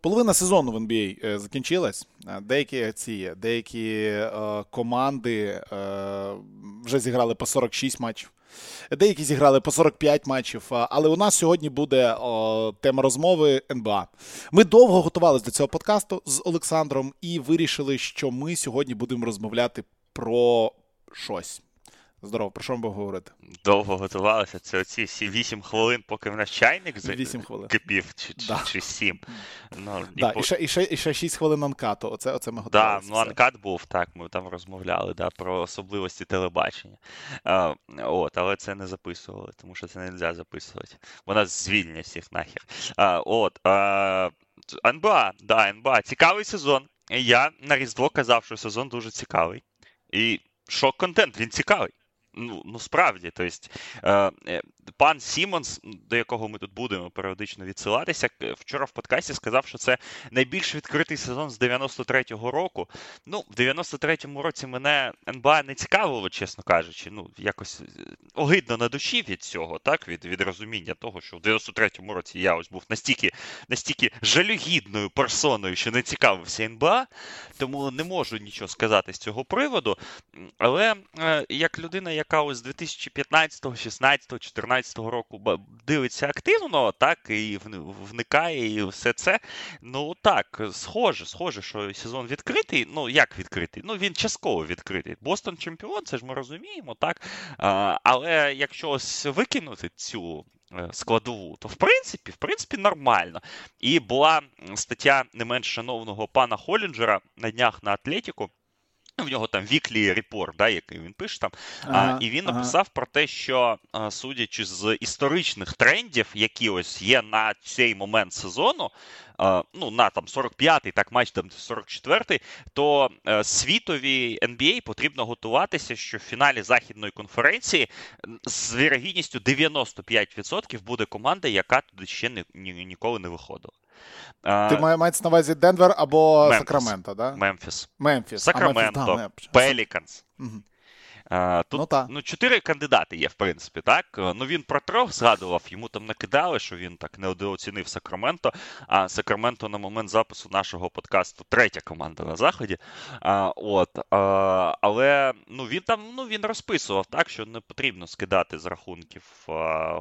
Половина сезону в NBA е, закінчилась. Е, деякі ці деякі е, команди е, вже зіграли по 46 матчів. Деякі зіграли по 45 матчів. Але у нас сьогодні буде о, тема розмови НБА. Ми довго готувалися до цього подкасту з Олександром і вирішили, що ми сьогодні будемо розмовляти про щось. Здорово, про що ми будемо говорити? Довго готувалися. Це оці всі 8 хвилин, поки в нас чайник 8 хвилин. кипів, чи, да. чи 7. Ну, і, по... і, ще, і, ще, і ще 6 хвилин анкату. Оце, оце ми готувалися. Да, ну анкат був, так, ми там розмовляли да, про особливості телебачення. А, от, Але це не записували, тому що це не можна записувати. Вона звільнять всіх нахер. А, от, а, НБА, да, НБА, цікавий сезон. Я на Різдво казав, що сезон дуже цікавий. І що контент, він цікавий. Ну, ну справді, тобто, пан Сімонс, до якого ми тут будемо періодично відсилатися, вчора в подкасті сказав, що це найбільш відкритий сезон з 93-го року. Ну, в 93-му році мене НБА не цікавило, чесно кажучи. Ну, якось е, огидно на душі від цього, так, від від розуміння того, що в 93-му році я ось був настільки настільки жалюгідною персоною, що не цікавився НБА, тому не можу нічого сказати з цього приводу. Але е, як людина, яка ось з 2015, 16, 14 року дивиться активно, так, і вникає, і все це. Ну так, схоже, схоже, що сезон відкритий. Ну, як відкритий? Ну, він частково відкритий. Бостон чемпіон, це ж ми розуміємо, так. А, Але якщо ось викинути цю. Е, складову, то в принципі, в принципі, нормально. І була стаття не менш шановного пана Холінджера на днях на Атлетіку. В нього там weekly report, да, який він пише там. Ага, а, І він ага. написав про те, що, судячи з історичних трендів, які ось є на цей момент сезону, ну, на там 45-й, так матч там 44-й, то е, світові NBA потрібно готуватися, що в фіналі західної конференції з вірогідністю 95% буде команда, яка туди ще ні, ні, ніколи не виходила. Ти мається на увазі Денвер або Сакраменто, да? Мемфіс. Мемфіс. Сакраменто, Пеліканс. Угу. Тут ну, та. ну, чотири кандидати є, в принципі, так. Ну він про трьох згадував, йому там накидали, що він так недооцінив Сакраменто. А Сакраменто на момент запису нашого подкасту третя команда на заході. А, от, а, Але ну, він там ну, він розписував так, що не потрібно скидати з рахунків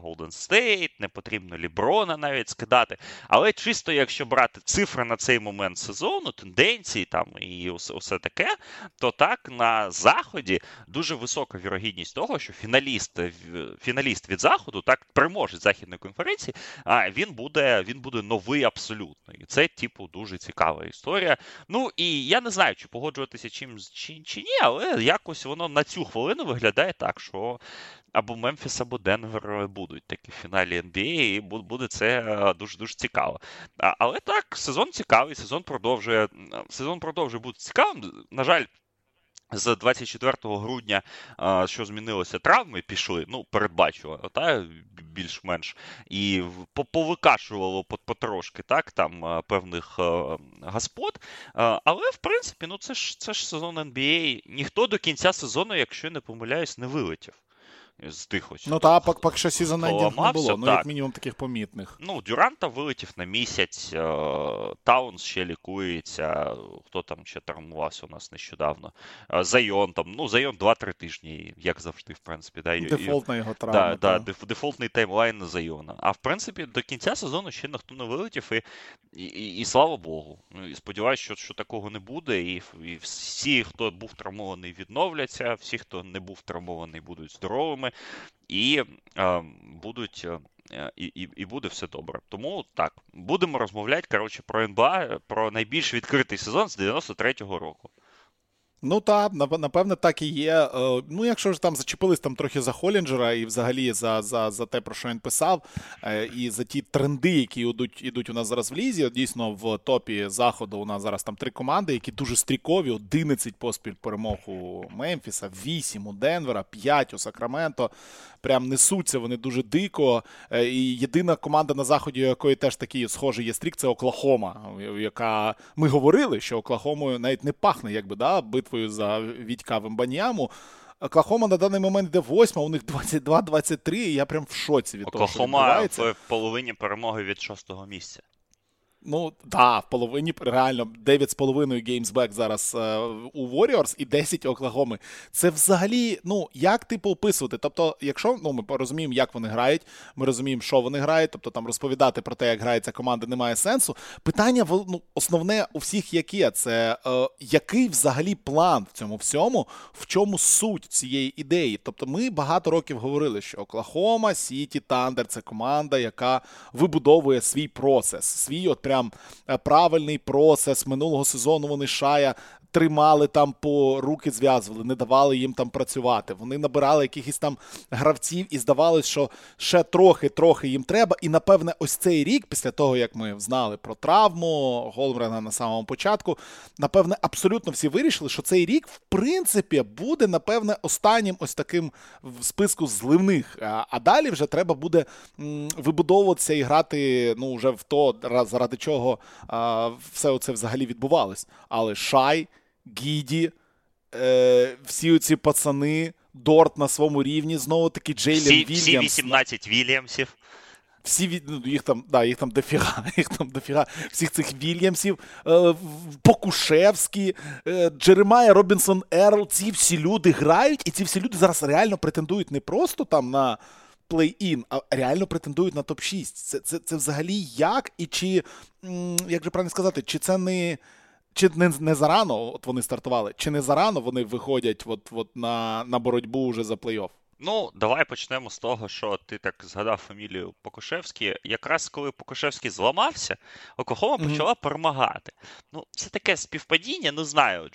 Голден Стейт, не потрібно Ліброна навіть скидати. Але чисто, якщо брати цифри на цей момент сезону, тенденції там і усе, усе таке, то так на заході дуже висока вірогідність того, що фіналіст фіналіст від заходу, так переможець західної конференції, а він буде він буде новий абсолютно. І це, типу, дуже цікава історія. Ну і я не знаю, чи погоджуватися чим чи, чи ні, але якось воно на цю хвилину виглядає так, що. Або Мемфіс, або Денвер будуть такі в фіналі NBA, і буде це дуже дуже цікаво. Але так, сезон цікавий, сезон продовжує. Сезон продовжує бути цікавим. На жаль, з 24 грудня, що змінилося, травми пішли, ну, передбачувано, та, більш-менш, і повикашувало потрошки так, там певних господ. Але, в принципі, ну це ж це ж сезон NBA. Ніхто до кінця сезону, якщо не помиляюсь, не вилетів з тих ось. Ну та поки пок що season-ending не було, ну як мінімум таких помітних. Ну, Дюранта вилетів на місяць, е, Таунс ще лікується, хто там ще травмувався у нас нещодавно. Е, Зайон там, ну, Зайон 2-3 тижні, як завжди, в принципі. Да, Дефолтна його травма. Да, да, дефолтний timeline Зайона. А в принципі, до кінця сезону ще ніхто не вилетів, і і, і, і слава Богу. Ну, і Сподіваюся, що що такого не буде. І, і всі, хто був травмований, відновляться, всі, хто не був травмований, будуть здоровими проблеми, і е, будуть. Е, і і, і буде все добре. Тому так, будемо розмовляти коротше, про НБА, про найбільш відкритий сезон з 93-го року. Ну так, напевне, так і є. Е, ну, якщо ж там зачепились там трохи за Холінджера і взагалі за за, за те, про що він писав, е, і за ті тренди, які йдуть йдуть у нас зараз в лізі. Дійсно, в топі заходу у нас зараз там три команди, які дуже стрікові: 11 поспіль перемог у Мемфіса, 8 у Денвера, 5 у Сакраменто. Прям несуться вони дуже дико. Е, і єдина команда на заході, у якої теж такий схожий є стрік, це Оклахома, яка ми говорили, що Оклахомою навіть не пахне, якби да, битвою за Вітька Вембаніаму. Оклахома на даний момент йде восьма, у них 22-23, і я прям в шоці від Оклахома того, що відбувається. в половині перемоги від шостого місця. Ну, да, в половині реально 9,5 геймсбек зараз е, у Warriors і 10 Оклахоми. Це взагалі, ну, як типу описувати? Тобто, якщо ну, ми розуміємо, як вони грають, ми розуміємо, що вони грають, тобто там розповідати про те, як грається команда, немає сенсу. Питання ну, основне у всіх яке це е, який взагалі план в цьому всьому, в чому суть цієї ідеї? Тобто, ми багато років говорили, що Оклахома, Сіті, Тандер це команда, яка вибудовує свій процес, свій от прям е, правильний процес минулого сезону. Вони шая тримали там по руки зв'язували, не давали їм там працювати. Вони набирали якихось там гравців і здавалось, що ще трохи-трохи їм треба. І напевне, ось цей рік, після того як ми знали про травму Голмрена на самому початку, напевне, абсолютно всі вирішили, що цей рік, в принципі, буде напевне останнім ось таким в списку зливних. А далі вже треба буде вибудовуватися і грати ну вже в то, заради чого все це взагалі відбувалось. Але Шай. Гіді, е, всі ці пацани, Дорт на своєму рівні, знову таки Джейлен всі, Вільямс. Всі 18 Вільямсів. Всі ну, їх там да, їх там дофіга, їх там дофіга, всіх цих Вільямсів, е, Покушевський, е, Джеремая Робінсон Ерл. Ці всі люди грають, і ці всі люди зараз реально претендують не просто там на плей-ін, а реально претендують на топ-6. Це це, це взагалі як і чи, як же правильно сказати, чи це не чи не не зарано от вони стартували, чи не зарано вони виходять от, от на на боротьбу вже за плей-офф? Ну, давай почнемо з того, що ти так згадав фамілію Покошевський. Якраз коли Покушевський зламався, Окохома mm-hmm. почала перемагати. Ну, це таке співпадіння, не знаю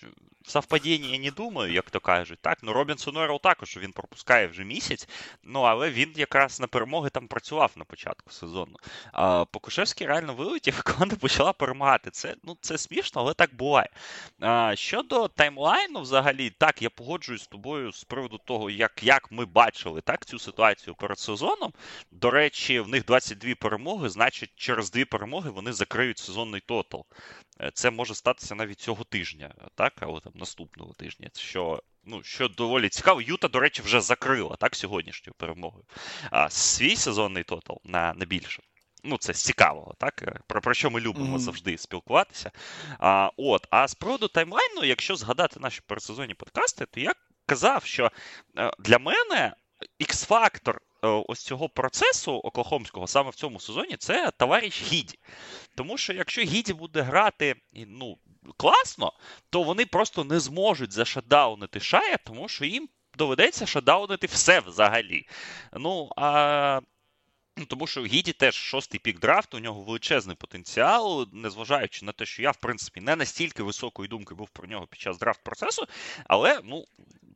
совпадіння не думаю, як то кажуть. Так, ну Робінсон Орел також він пропускає вже місяць, ну але він якраз на перемоги там працював на початку сезону. А Покушевський реально вилетів, команда почала перемагати. Це ну, це смішно, але так буває. А, Щодо таймлайну, взагалі, так, я погоджуюсь з тобою з приводу того, як як ми бачили так, цю ситуацію перед сезоном. До речі, в них 22 перемоги, значить, через дві перемоги вони закриють сезонний тотал. Е, це може статися навіть цього тижня, так, або там наступного тижня. Що ну, що доволі цікаво. Юта, до речі, вже закрила так, сьогоднішньою перемогою. А свій сезонний тотал на, на більше. Ну, це з цікавого, так? Е, про про що ми любимо mm-hmm. завжди спілкуватися. А от, а з приводу таймлайну, якщо згадати наші пересезонні подкасти, то я казав, що е, для мене X-фактор ось цього процесу оклахомського саме в цьому сезоні це товариш Гіді. Тому що якщо Гіді буде грати ну, класно, то вони просто не зможуть зашадаунити Шая, тому що їм доведеться шадаунити все взагалі. Ну, а Ну, тому що Гіді теж шостий пік драфту, у нього величезний потенціал, незважаючи на те, що я, в принципі, не настільки високої думки був про нього під час драфт процесу, але ну,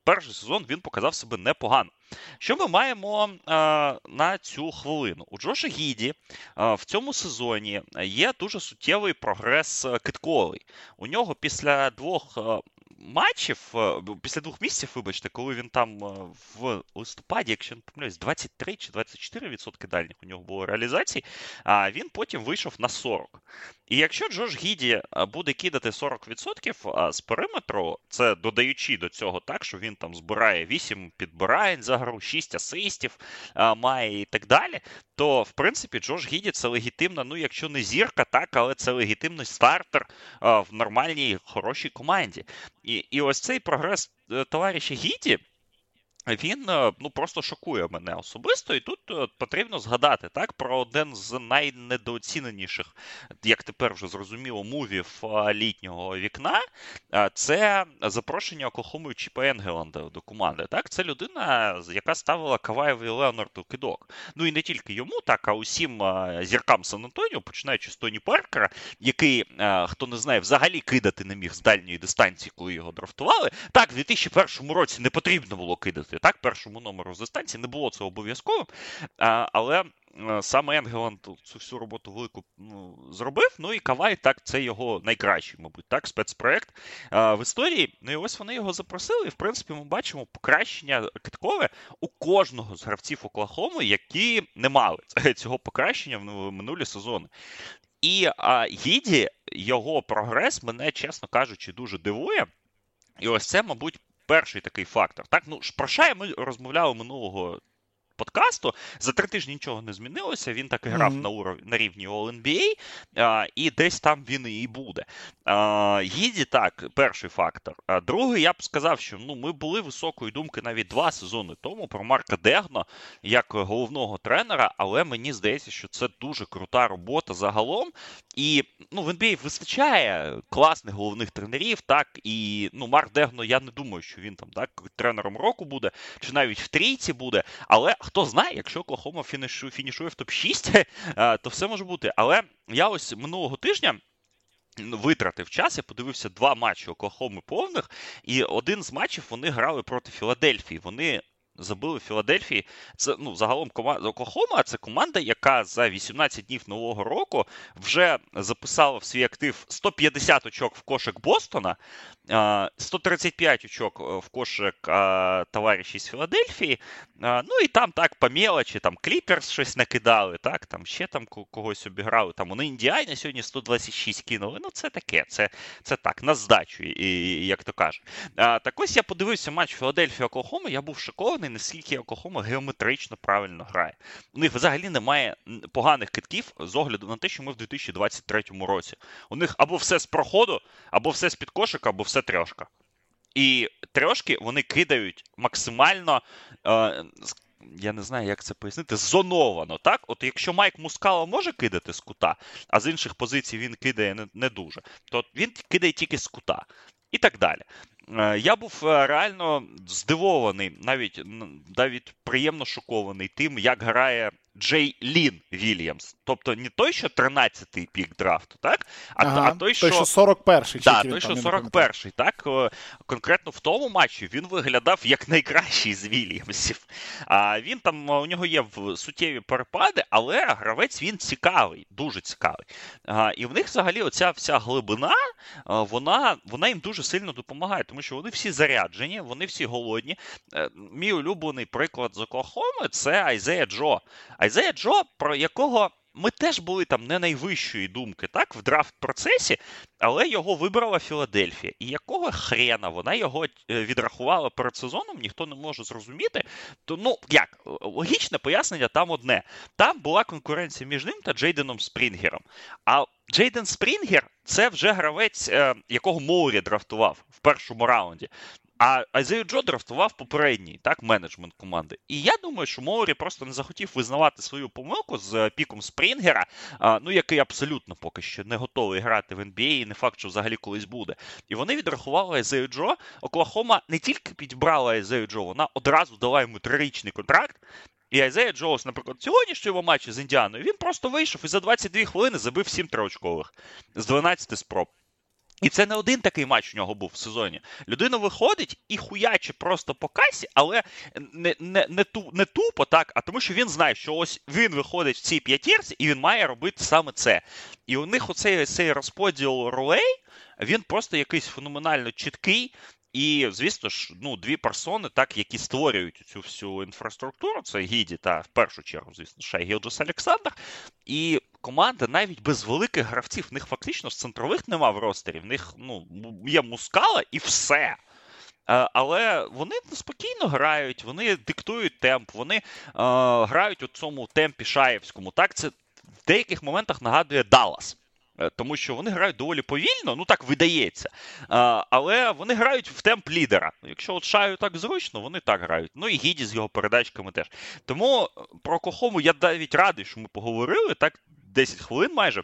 перший сезон він показав себе непогано. Що ми маємо е, на цю хвилину? У Джоша Гіді е, в цьому сезоні є дуже суттєвий прогрес китковий. У нього після двох матчів, е, після двох місяців, вибачте, коли він там е, в листопаді, якщо не помиляюсь, 23 чи 24% дальніх у нього було реалізацій, а він потім вийшов на 40. І якщо Джош Гіді е, буде кидати 40% з периметру, це додаючи до цього так, що він там збирає 8 підбирань за гру, 6 асистів має і так далі, то в принципі Джош Гіді це легітимна, ну якщо не зірка, так, але це легітимний стартер в нормальній хорошій команді. І і ось цей прогрес е, товариша Гіді. Він е, ну просто шокує мене особисто, і тут е, потрібно згадати так про один з найнедооціненіших, як тепер вже зрозуміло, мувів літнього вікна. Це запрошення Оклахоми Чіпа Енгеланда до команди. Так, це людина, яка ставила Каваєві Леонарду кидок. Ну і не тільки йому, так а усім зіркам Сан Антоніо, починаючи з Тоні Паркера, який, хто не знає, взагалі кидати не міг з дальньої дистанції, коли його драфтували. Так, в 2001 році не потрібно було кидати так, першому номеру з дистанції. Не було це обов'язково. Але е, саме Енгеланд цю всю роботу велику ну, зробив. Ну і Кавай, так, це його найкращий, мабуть, так, спецпроект а, в історії. Ну і ось вони його запросили. І в принципі, ми бачимо покращення киткове у кожного з гравців Оклахоми, які не мали цього покращення в минулі сезони. І а, Гіді, його прогрес мене, чесно кажучи, дуже дивує. І ось це, мабуть, перший такий фактор. Так, ну про Шая ми розмовляли минулого подкасту. За три тижні нічого не змінилося. Він так і грав mm-hmm. на уров... на рівні All-NBA, а, і десь там він і буде. А, Їді так, перший фактор. А другий, я б сказав, що ну, ми були високої думки навіть два сезони тому про Марка Дегно як головного тренера, але мені здається, що це дуже крута робота загалом. І ну, в NBA вистачає класних головних тренерів, так, і ну, Марк Дегно, я не думаю, що він там так тренером року буде, чи навіть в трійці буде. Але хто знає, якщо Оклахома фінішує, фінішує в топ-6, то все може бути. Але я ось минулого тижня. Витратив час, я подивився два матчі Оклахоми повних, і один з матчів вони грали проти Філадельфії. Вони забили Філадельфії. Це ну загалом команда Оклахома це команда, яка за 18 днів нового року вже записала в свій актив 150 очок в кошик Бостона, 135 очок е, в кошик товариші з Філадельфії. Ну і там так по мелочі, там Кліперс щось накидали, так, там ще там когось обіграли. Там вони Індіані сьогодні 126 кинули. Ну, це таке, це це так, на здачу, і, як то кажуть. Так ось я подивився матч Філадельфія Оклахома, я був шокований, наскільки Оклахома геометрично правильно грає. У них взагалі немає поганих китків з огляду на те, що ми в 2023 році. У них або все з проходу, або все з під кошика, або все трьошка. І трьошки вони кидають максимально. Е, я не знаю, як це пояснити, зоновано. так? От якщо Майк Мускала може кидати з кута, а з інших позицій він кидає не, не дуже, то він кидає тільки з кута. І так далі. Е, я був е, реально здивований, навіть навіть приємно шокований тим, як грає Джей Лін Вільямс. Тобто не той, що 13-й пік драфту, так? А, ага, а той, що той, що 41-й. Да, той, що 41-й, так? Конкретно в тому матчі він виглядав як найкращий з Вільямсів. А він там у нього є суттєві перепади, але гравець він цікавий, дуже цікавий. А, І в них взагалі оця вся глибина, вона вона їм дуже сильно допомагає, тому що вони всі заряджені, вони всі голодні. Е, мій улюблений приклад з Оклахоми – це Айзея Джо. Айзея Джо, про якого ми теж були там не найвищої думки, так, в драфт-процесі, але його вибрала Філадельфія. І якого хрена вона його е, відрахувала перед сезоном, ніхто не може зрозуміти. То ну як логічне пояснення там одне: там була конкуренція між ним та Джейденом Спрінгером. А Джейден Спрінгер це вже гравець, е, якого Моурі драфтував в першому раунді. А Айзею Джо драфтував попередній так, менеджмент команди. І я думаю, що Моурі просто не захотів визнавати свою помилку з піком Спрінгера, ну який абсолютно поки що не готовий грати в NBA, і не факт, що взагалі колись буде. І вони відрахували Айзею Джо. Оклахома не тільки підбрала Айзею Джо, вона одразу дала йому трирічний контракт. І Айзея Джоус, наприклад, сьогоднішнього матчі з Індіаною він просто вийшов і за 22 хвилини забив 7 триочкових з 12 спроб. І це не один такий матч у нього був в сезоні. Людина виходить і хуяче просто по касі, але не не, не, ту, не тупо, так, а тому, що він знає, що ось він виходить в цій п'ятірці, і він має робити саме це. І у них оцей цей розподіл ролей, він просто якийсь феноменально чіткий. І, звісно ж, ну, дві персони, так, які створюють цю всю інфраструктуру, це Гіді та в першу чергу, звісно, ще Гілджус Олександр. І команда навіть без великих гравців, в них фактично з центрових нема в ростері, в них ну, є мускала і все. Але вони спокійно грають, вони диктують темп, вони е, грають у цьому темпі Шаєвському. Так, це в деяких моментах нагадує Даллас. Е, тому що вони грають доволі повільно, ну так видається. Але вони грають в темп лідера. Якщо от шаю так зручно, вони так грають. Ну і гіді з його передачками теж. Тому про Кохому я навіть радий, що ми поговорили так 10 хвилин майже.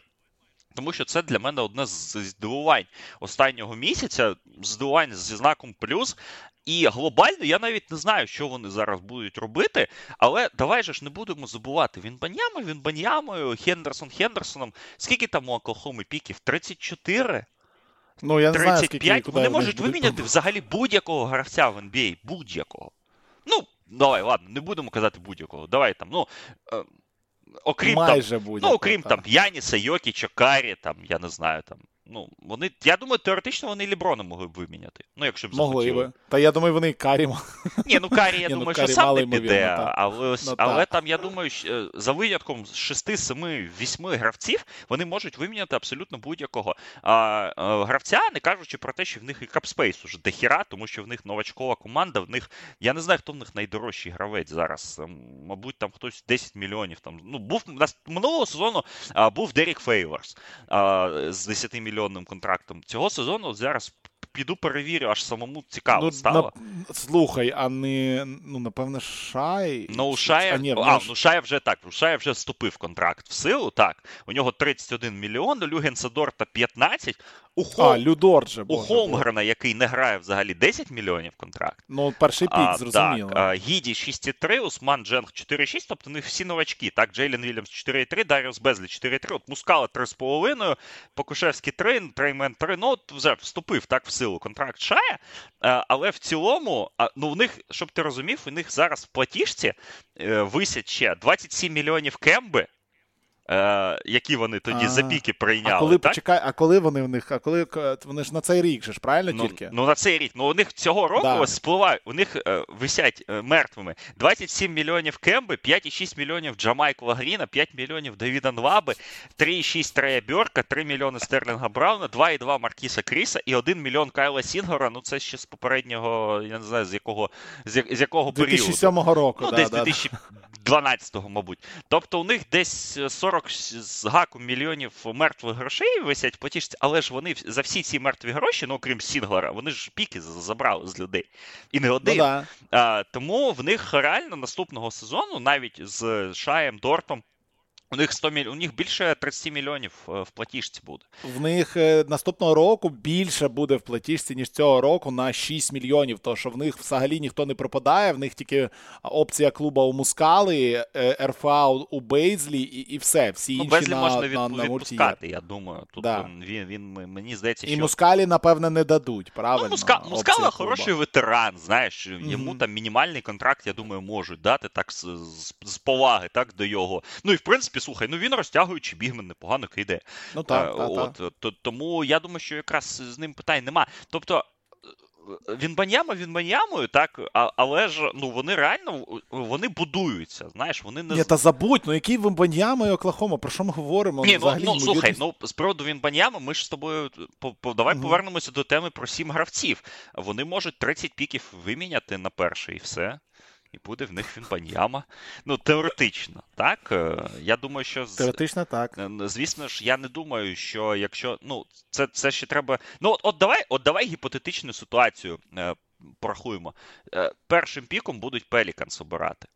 Тому що це для мене одне з здивувань останнього місяця, здивувань зі знаком плюс. І глобально я навіть не знаю, що вони зараз будуть робити. Але давай же ж не будемо забувати. Він банями, він банямою, Хендерсон Хендерсоном. Скільки там у Оклахоми піків? 34? Ну, я не 35. знаю, скільки, Вони можуть виміняти взагалі будь-якого гравця в NBA. Будь-якого. Ну, давай, ладно, не будемо казати будь-якого. Давай там, ну. Окрім Майже там, ну, окрім там Яніса, Йокіча, Карі, там, я не знаю, там, Ну, вони, я думаю, теоретично вони Ліброна могли б виміняти. Ну, якщо б Могли би. Та я думаю, вони і Карі Ні, ну Карі, я Ні, ну, думаю, Карі що сам мало не піде, але, ось- Ну, але там, я думаю, е, за винятком з 6, 7, 8 гравців, вони можуть виміняти абсолютно будь-якого а, е, гравця, не кажучи про те, що в них і cap space уже дохіра, тому що в них новачкова команда, в них, я не знаю, хто в них найдорожчий гравець зараз. Ем, Мабуть, там хтось 10 мільйонів. Там, ну, був, минулого сезону а, був Дерік Фейворс а, з 10 мільйонним контрактом. Цього сезону зараз піду перевірю, аж самому цікаво Ну, стало. на- Слухай, а не, ну, напевне, Шай. Ну, у Шая, А, ні, а, ну, Шая вже так, у Шая вже вступив контракт в силу, так. У нього 31 мільйон, у Люгенца Дорта 15, у, Хол... А, Людорт же, у боже, Холмгрена, який не грає взагалі 10 мільйонів контракт. Ну, перший пік, А, зрозуміло. Так, а, Гіді 6,3, Усман Дженг 4,6, тобто у них всі новачки. Так, Джейлен Вільямс 4,3, Даріус Безлі 4,3, от Мускала 3,5, Покушевський 3, Треймен 3, ну от вже вступив так в силу контракт Шая, але в цілому, ну в них, щоб ти розумів, у них зараз в платіжці е, висять ще 27 мільйонів кемби, е, які вони тоді за піки прийняли. А коли так? почекай, а коли вони в них, а коли е, вони ж на цей рік же ж, правильно ну, тільки? Ну на цей рік. Ну у них цього року да. ось у них е, висять е, мертвими 27 мільйонів Кемби, 5,6 мільйонів Джамайкла Гріна, 5 мільйонів Давіда Нваби, 3,6 Трея Бьорка, 3 мільйони Стерлінга Брауна, 2,2 Маркіса Кріса і 1 мільйон Кайла Сінгора. Ну це ще з попереднього, я не знаю, з якого з, з якого 2007 періоду. 2007 року, ну, да, десь да. 2000, 12-го, мабуть. Тобто у них десь 40 з гаку мільйонів мертвих грошей висять в потічці, але ж вони за всі ці мертві гроші, ну окрім Сінглера, вони ж піки забрали з людей. І не один. Ну, да. а, Тому в них реально наступного сезону, навіть з Шаєм Дортом, у них 100 міль... у них більше 30 мільйонів е, в платіжці буде. В них е, наступного року більше буде в платіжці, ніж цього року на 6 мільйонів. То що в них взагалі ніхто не пропадає, в них тільки опція клуба у Мускали, е, РФА у Бейзлі і, і все. Всі Ну, інші Безлі на, можна від... на, на відпускати, я думаю. Тут Да. він, він, мені здається, І Мускалі, напевне, не дадуть, правильно? Ну, Муска... Мускала клуба. хороший ветеран, знаєш, йому Мгм. там мінімальний контракт, я думаю, можуть дати так з, з, з поваги, так, до його. Ну і в принципі, слухай, ну він розтягуючий бігмен, непогано кидає. Ну так, Е, так, от, так. то- тому я думаю, що якраз з ним питань нема. Тобто. е, Він баняма, він банямою, так, а, але ж ну вони реально вони будуються. Знаєш, вони не Ні, та забудь, ну який Вимбаньяма і Оклахома, про що ми говоримо? ні, ну, ну слухай, ну з приводу Вінбаньяма, ми ж з тобою по, по, давай Мгм. повернемося до теми про сім гравців. Вони можуть 30 піків виміняти на перший і все. І буде в них Вінбаньяма. Ну, теоретично, так? Е, Я думаю, що Теоретично так. Е, Звісно ж, я не думаю, що якщо. Ну, це, це ще треба. Ну, от, от давай, от давай гіпотетичну ситуацію е, порахуємо. Першим піком будуть Пеліканс обирати.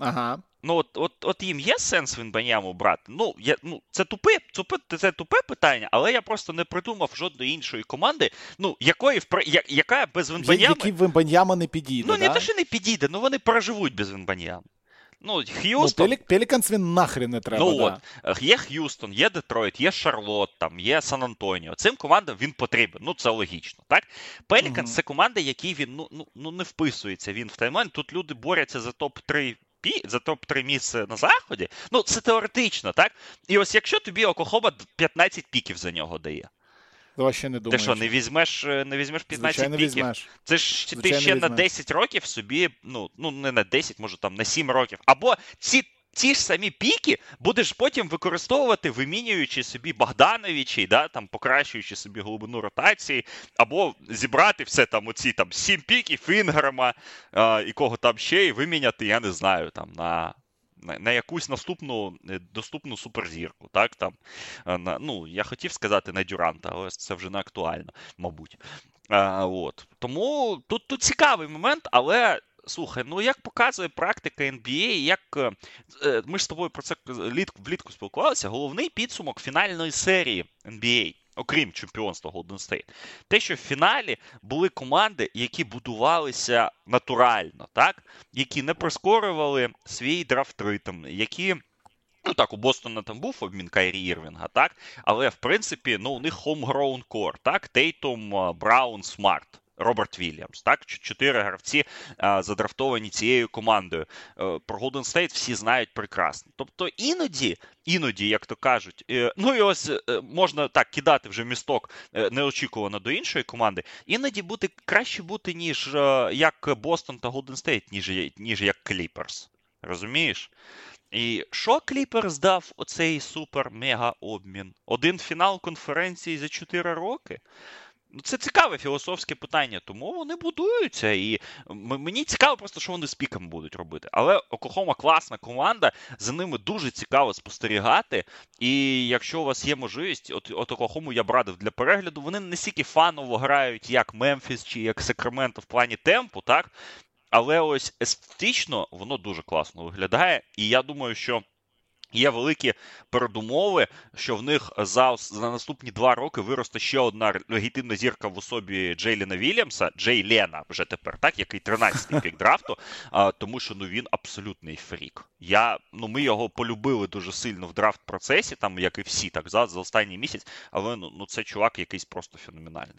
Ага. Ну, от, от, от їм є сенс Вінбаняму брати? Ну, я, ну, це тупе, тупе, це тупе питання, але я просто не придумав жодної іншої команди, ну, якої я, яка без Вінбанями. Які Вимбаньяма не підійде, Ну, да? не те, що не підійде, ну вони переживуть без Вінбанями. Ну, Ну, Х'юстон. Пелік, Пеліканс він нахрен не треба, Ну да. от, є Х'юстон, є Детройт, є Шарлот, там, є Сан-Антоніо. Цим командам він потрібен. Ну, це логічно, так? Пеліканс Мгм. це команда, якій він ну, ну, ну, не вписується він в таймлайн. Тут люди борються за топ-3 пі- за топ-3 місце на заході. Ну, це теоретично, так? І ось якщо тобі Оклахома 15 піків за нього дає, Давай ще не ти що, не візьмеш, е, не візьмеш 15 Звичайно, піків? візьмеш. Це ж ти ще ще на 10 років собі, ну, ну не на 10, може там на 7 років. Або ці. Ті ж самі піки будеш потім використовувати, вимінюючи собі Богдановичі, да, там, покращуючи собі глибину ротації, або зібрати все там, оці там сім піків Інграма, а, і кого там ще, і виміняти, я не знаю, там на, на, на якусь наступну е, доступну суперзірку. Так, там, е, на, ну, я хотів сказати на Дюранта, але це вже не актуально, мабуть. А, от. Тому тут, тут цікавий момент, але. Слухай, ну як показує практика NBA, як е, е, ми ж з тобою про це влітку, спілкувалися, головний підсумок фінальної серії NBA, окрім чемпіонства Golden State, те, що в фіналі були команди, які будувалися натурально, так? які не прискорювали свій драфт, які. Ну так, у Бостона там був обмін Кайрі Ірвінга, так? Але в принципі, ну, у них homegrown core, так? Тейтум, Браун, Смарт. Роберт Вільямс. Так, чотири гравці задрафтовані цією командою. Е, про Golden State всі знають прекрасно. Тобто іноді, іноді, як то кажуть, е, ну і ось е, можна так кидати вже місток неочікувано до іншої команди. Іноді бути краще бути, ніж як Бостон та Golden State, ніж, ніж як Кліперс. Розумієш? І що Кліпер здав оцей супер-мега обмін? Один фінал конференції за 4 роки? Ну, Це цікаве філософське питання, тому вони будуються. І мені цікаво просто, що вони з піком будуть робити. Але Оклахома класна команда, за ними дуже цікаво спостерігати. І якщо у вас є можливість, от от Оклахому я б радив для перегляду, вони не стільки фаново грають, як Мемфіс чи як Сакраменто в плані темпу, так? Але ось естетично воно дуже класно виглядає. І я думаю, що Є великі передумови, що в них за за наступні два роки виросте ще одна легітимна зірка в особі Джейліна Вільямса, Джей Лена вже тепер, так, який 13-й пік драфту, а, тому що ну він абсолютний фрік. Я, ну Ми його полюбили дуже сильно в драфт процесі, там як і всі, так за, за останній місяць, але ну, ну це чувак якийсь просто феноменальний.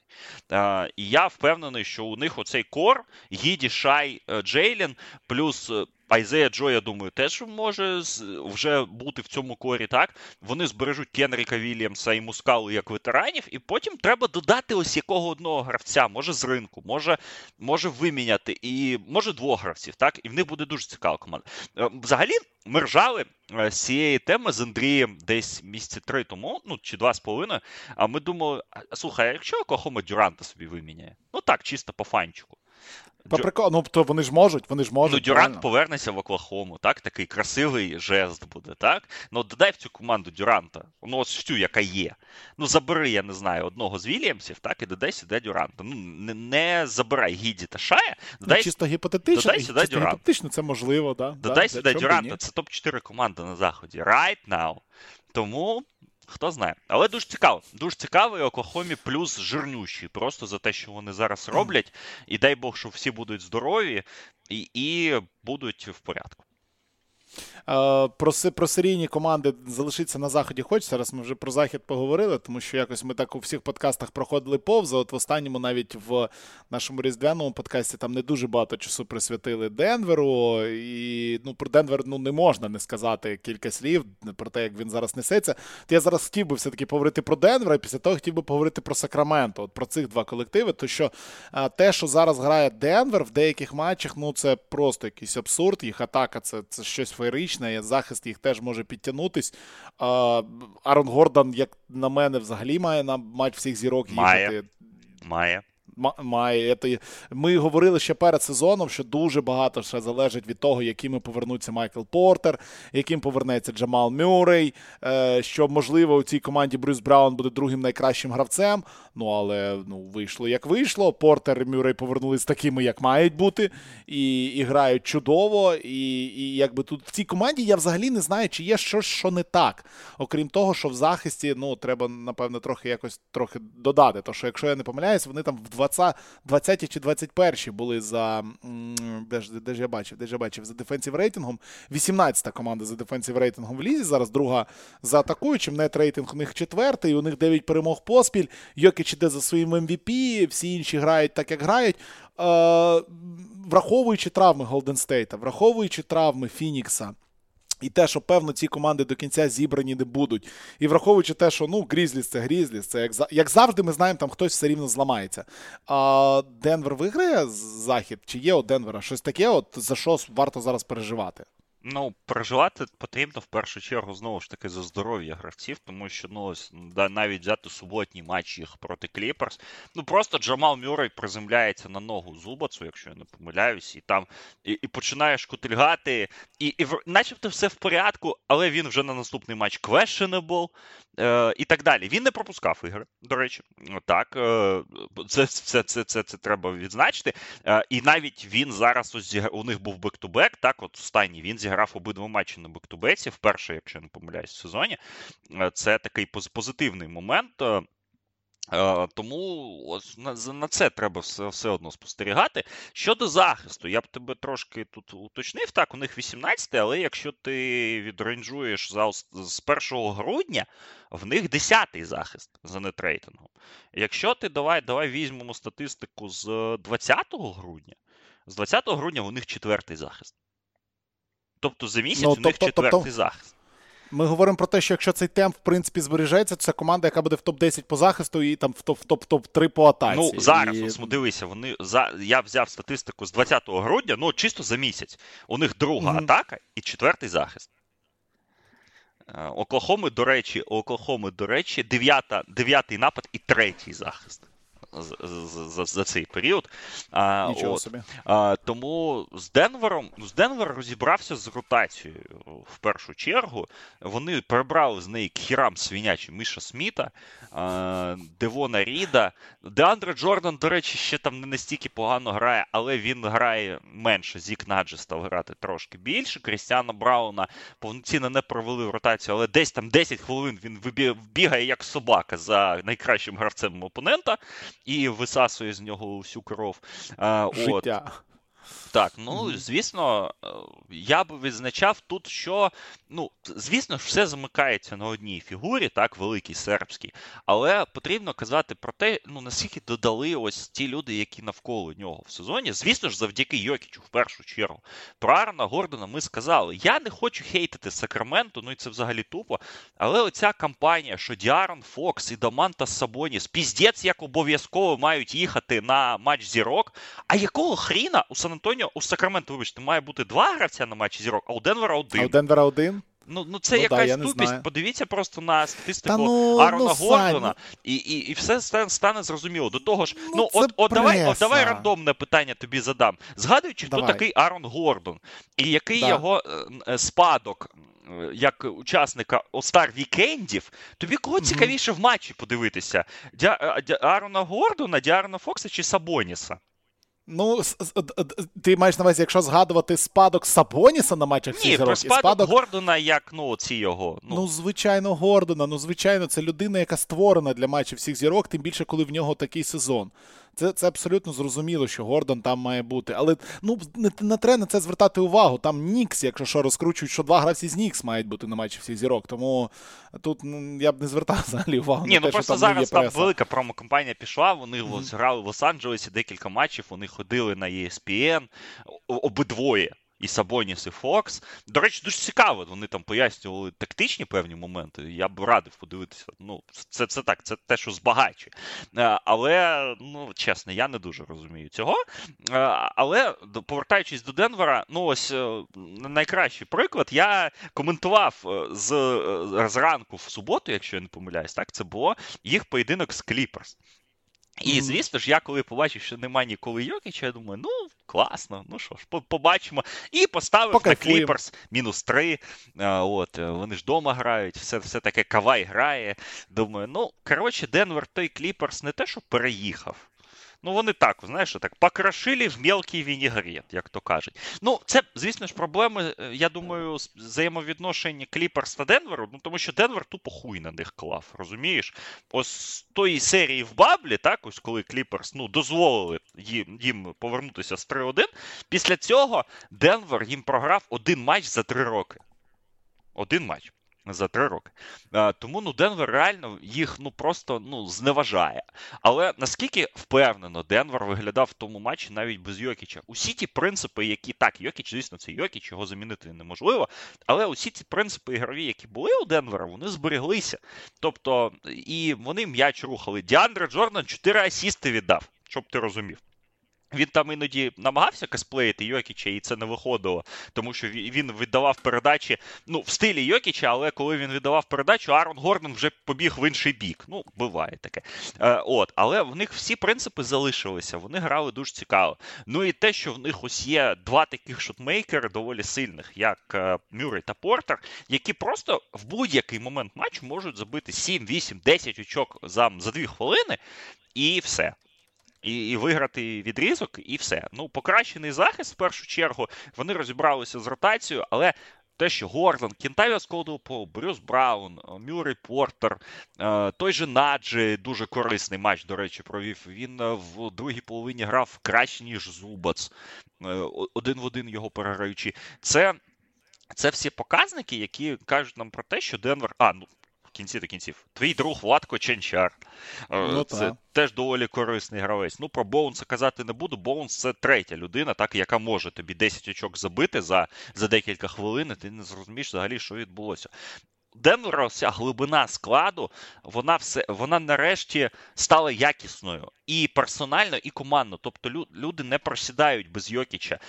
А, І я впевнений, що у них оцей кор, Гіді Шай е, Джейлін, плюс е, Айзея Джо, я думаю, теж може вже бути в цьому корі. так? Вони збережуть Кенріка Вільямса і Мускалу як ветеранів, і потім треба додати ось якого одного гравця, може з ринку, може може виміняти, і може двох гравців, так? І в них буде дуже цікава команда. Е, взагалі, ми ржали е, з цієї теми з Андрієм десь місяці три тому, ну чи два з половиною. А ми думали: слухай, якщо Кохома Дюранта собі виміняє? Ну так, чисто по фанчику. По прикол... Ну, то вони ж можуть, вони ж можуть. Ну, Дюрант правильно? повернеться в Оклахому, так? Такий красивий жест буде, так? Ну, додай в цю команду Дюранта. Ну, ось всю, яка є. Ну, забери, я не знаю, одного з Вільямсів, так, і додай сюди Дюранта. Ну, не, не забирай Гіді та Шая. Ну, додай, ну, чисто гіпотетично, додай сюди чисто Дюранта. гіпотетично це можливо, да. Додай да, сюди Дюранта. Це топ-4 команда на заході. Right now. Тому Хто знає. Але дуже цікаво. Дуже цікаво, і Оклахомі плюс жирнющий. Просто за те, що вони зараз роблять. І дай Бог, що всі будуть здорові і, і будуть в порядку. Е, про про серійні команди залишитися на заході хочеться. Зараз ми вже про захід поговорили, тому що якось ми так у всіх подкастах проходили повз. От в останньому, навіть в нашому різдвяному подкасті, там не дуже багато часу присвятили Денверу. І ну, про Денвер ну, не можна не сказати кілька слів про те, як він зараз несеться. То я зараз хотів би все-таки поговорити про Денвер, і після того хотів би поговорити про Сакраменто, от про цих два колективи. То що те, що зараз грає Денвер в деяких матчах, ну це просто якийсь абсурд. Їх атака це, це щось феєричне фізична, захист їх теж може підтягнутись. Арон Гордан, як на мене, взагалі має на матч всіх зірок їхати. Має. Має має. Ми говорили ще перед сезоном, що дуже багато ще залежить від того, якими повернуться Майкл Портер, яким повернеться Джамал Мюррей, е, що, можливо, у цій команді Брюс Браун буде другим найкращим гравцем. Ну, але ну, вийшло як вийшло. Портер і Мюррей повернулись такими, як мають бути, і і грають чудово. І і якби тут в цій команді я взагалі не знаю, чи є щось, що не так. Окрім того, що в захисті ну, треба, напевно, трохи якось трохи додати. То що, якщо я не помиляюсь, вони там в 20 20 чи 21 були за де ж, де ж я бачив, де ж я бачив за defensive рейтингом. 18-та команда за defensive рейтингом в лізі. Зараз друга за атакуючим. Нет рейтинг у них четвертий. У них 9 перемог поспіль. Йокіч іде за своїм MVP, всі інші грають так, як грають. Е, Враховуючи травми Голден Стейта, враховуючи травми Фінікса. І те, що, певно, ці команди до кінця зібрані не будуть. І враховуючи те, що ну, Грізліс це Грізліс, це як як завжди, ми знаємо, там хтось все рівно зламається. А Денвер виграє захід? Чи є у Денвера щось таке, от за що варто зараз переживати? Ну, переживати потрібно в першу чергу знову ж таки за здоров'я гравців, тому що ну навіть взяти суботній матч їх проти Кліперс. Ну просто Джамал Мюррей приземляється на ногу Зубацу, якщо я не помиляюсь, і там і, і починає шкутильгати, і, і начебто все в порядку, але він вже на наступний матч questionable, е, і так далі. Він не пропускав ігри, до речі. Так, е, це це, це, це, це треба відзначити. Е, і навіть він зараз ось у них був бек-ту-бек, так, от останній він зіграв зіграв обидва матчі на бектубеці, вперше, якщо я не помиляюсь, в сезоні. Е, це такий позитивний момент. Е, Е, тому на, це треба все одно спостерігати. Щодо захисту, я б тебе трошки тут уточнив. Так, у них 18, але якщо ти відрейнджуєш за, з 1 грудня, в них 10-й захист за нетрейтингом. Якщо ти давай давай візьмемо статистику з 20 грудня, з 20 грудня у них четвертий захист. Тобто за місяць ну, у них тобто, четвертий тобто... захист. Ми говоримо про те, що якщо цей темп, в принципі, збережеться, то це команда, яка буде в топ-10 по захисту і там в топ-топ-3 по атаці. Ну, зараз, і... ось, дивися, вони за я взяв статистику з 20 грудня, ну чисто за місяць. У них друга mm-hmm. атака і четвертий захист. Е, Оклахоми, до речі, Оклахоми, до речі, дев'ятий напад і третій захист за за, цей період. А, Нічого от. собі. А, Тому з Денвером з Денвер розібрався з ротацією в першу чергу. Вони прибрали з неї кхірам свинячі Міша Сміта, а, Девона Ріда. Деандре Джордан, до речі, ще там не настільки погано грає, але він грає менше. Зік Наджі став грати трошки більше. Крістіана Брауна повноцінно не провели в ротацію, але десь там 10 хвилин він бігає як собака за найкращим гравцем опонента і висасує з нього всю кров. Життя. От. Так, ну звісно, е, я би відзначав тут, що ну, звісно ж, все замикається на одній фігурі, так, великій сербській, але потрібно казати про те, ну наскільки додали ось ті люди, які навколо нього в сезоні. Звісно ж, завдяки Йокічу, в першу чергу. Про Арна Гордона ми сказали. Я не хочу хейтити Сакраменту, ну і це взагалі тупо. Але оця кампанія, що Діарон Фокс і Даманта Сабоніс, піздець, як обов'язково мають їхати на матч зірок. А якого хріна у Сан Антоніо, у Сакраменто, вибачте, має бути два гравця на матчі зірок, а у Денвера один. А у Денвера один? Ну, ну це ну, якась да, тупість. Подивіться просто на статистику ну, Арона ну, Гордона, і і, і все стане, зрозуміло. До того ж, ну, ну от от давай от давай рандомне питання тобі задам. Згадуючи, хто такий Арон Гордон, і який да. його е, спадок. Як учасника Остар Вікендів, тобі кого mm-hmm. цікавіше в матчі подивитися? Дя, Дя, Арона Гордона, Діарона Фокса чи Сабоніса? Ну, ти маєш на увазі, якщо згадувати спадок Сабоніса на матчах? Ні, спадок, спадок Гордона, як ну, ці його. Ну. ну, звичайно, Гордона. Ну, звичайно, це людина, яка створена для матчів всіх зірок, тим більше, коли в нього такий сезон. Це це абсолютно зрозуміло, що Гордон там має бути. Але ну не, не треба на це звертати увагу. Там Нікс, якщо що, розкручують, що два гравці з Нікс мають бути на матчі всіх зірок. Тому тут ну, я б не звертав взагалі увагу. Ні, на ну те, просто що там зараз там велика промокомпанія пішла. Вони mm-hmm. грали в Лос-Анджелесі декілька матчів. Вони ходили на ESPN обидвоє і Сабоніс, і Фокс. До речі, дуже цікаво. Вони там пояснювали тактичні певні моменти. Я б радив подивитися. Ну, це це так, це те, що збагачує. Е, але, ну, чесно, я не дуже розумію цього. Е, але повертаючись до Денвера, ну ось е, найкращий приклад. Я коментував з зранку в суботу, якщо я не помиляюсь, так це було їх поєдинок з Кліперс. І, звісно ж, я коли побачив, що немає Ніколи Йокіча, я думаю, ну, класно, ну що ж, побачимо. І поставив Покайфуємо. на Кліперс мінус 3. От, е, Вони ж вдома грають, все все таке кавай грає. Думаю, ну, коротше, Денвер той Кліперс не те, що переїхав. Ну, вони так, знаєш, так покрошили в мелкий вінігрет, як то кажуть. Ну, це, звісно ж, проблеми, е, я думаю, взаємовідношення Кліперс та Денверу, ну тому що Денвер тупо хуй на них клав, розумієш? Ось з тої серії в Баблі, так, ось коли Кліперс ну, дозволили їм їм повернутися з 3-1, після цього Денвер їм програв один матч за три роки. Один матч за три роки. Тому ну Денвер реально їх ну просто ну зневажає. Але наскільки впевнено Денвер виглядав в тому матчі навіть без Йокіча? Усі ті принципи, які так, Йокіч, звісно, це Йокіч, його замінити неможливо. Але усі ці принципи ігрові, які були у Денвера, вони збереглися. Тобто, і вони м'яч рухали. Діандре Джордан 4 асісти віддав, щоб ти розумів. Він там іноді намагався косплеїти Йокіча, і це не виходило, тому що він віддавав передачі ну, в стилі Йокіча, але коли він віддавав передачу, Арон Гордон вже побіг в інший бік. Ну, буває таке. Е, от, Але в них всі принципи залишилися, вони грали дуже цікаво. Ну і те, що в них ось є два таких шутмейкери доволі сильних, як е, Мюррей та Портер, які просто в будь-який момент матчу можуть забити 7, 8, 10 очок за, за 2 хвилини, і все і і виграти відрізок, і все. Ну, покращений захист в першу чергу. Вони розібралися з ротацією, але те, що Гордон, Кентавіас Колдвелл-Поуп, Брюс Браун, Мюррей Портер, той же Наджі дуже корисний матч, до речі, провів. Він в другій половині грав краще, ніж Зубац, один в один його переграючи. Це це всі показники, які кажуть нам про те, що Денвер. А, ну кінці до кінців. Твій друг Владко Ченчар. Е, ну, це та. теж доволі корисний гравець. Ну, про Боунса казати не буду. Боунс це третя людина, так, яка може тобі 10 очок забити за за декілька хвилин, і ти не зрозумієш взагалі, що відбулося. Денвера ця глибина складу, вона все вона нарешті стала якісною і персонально, і командно. Тобто люди не просідають без Йокіча.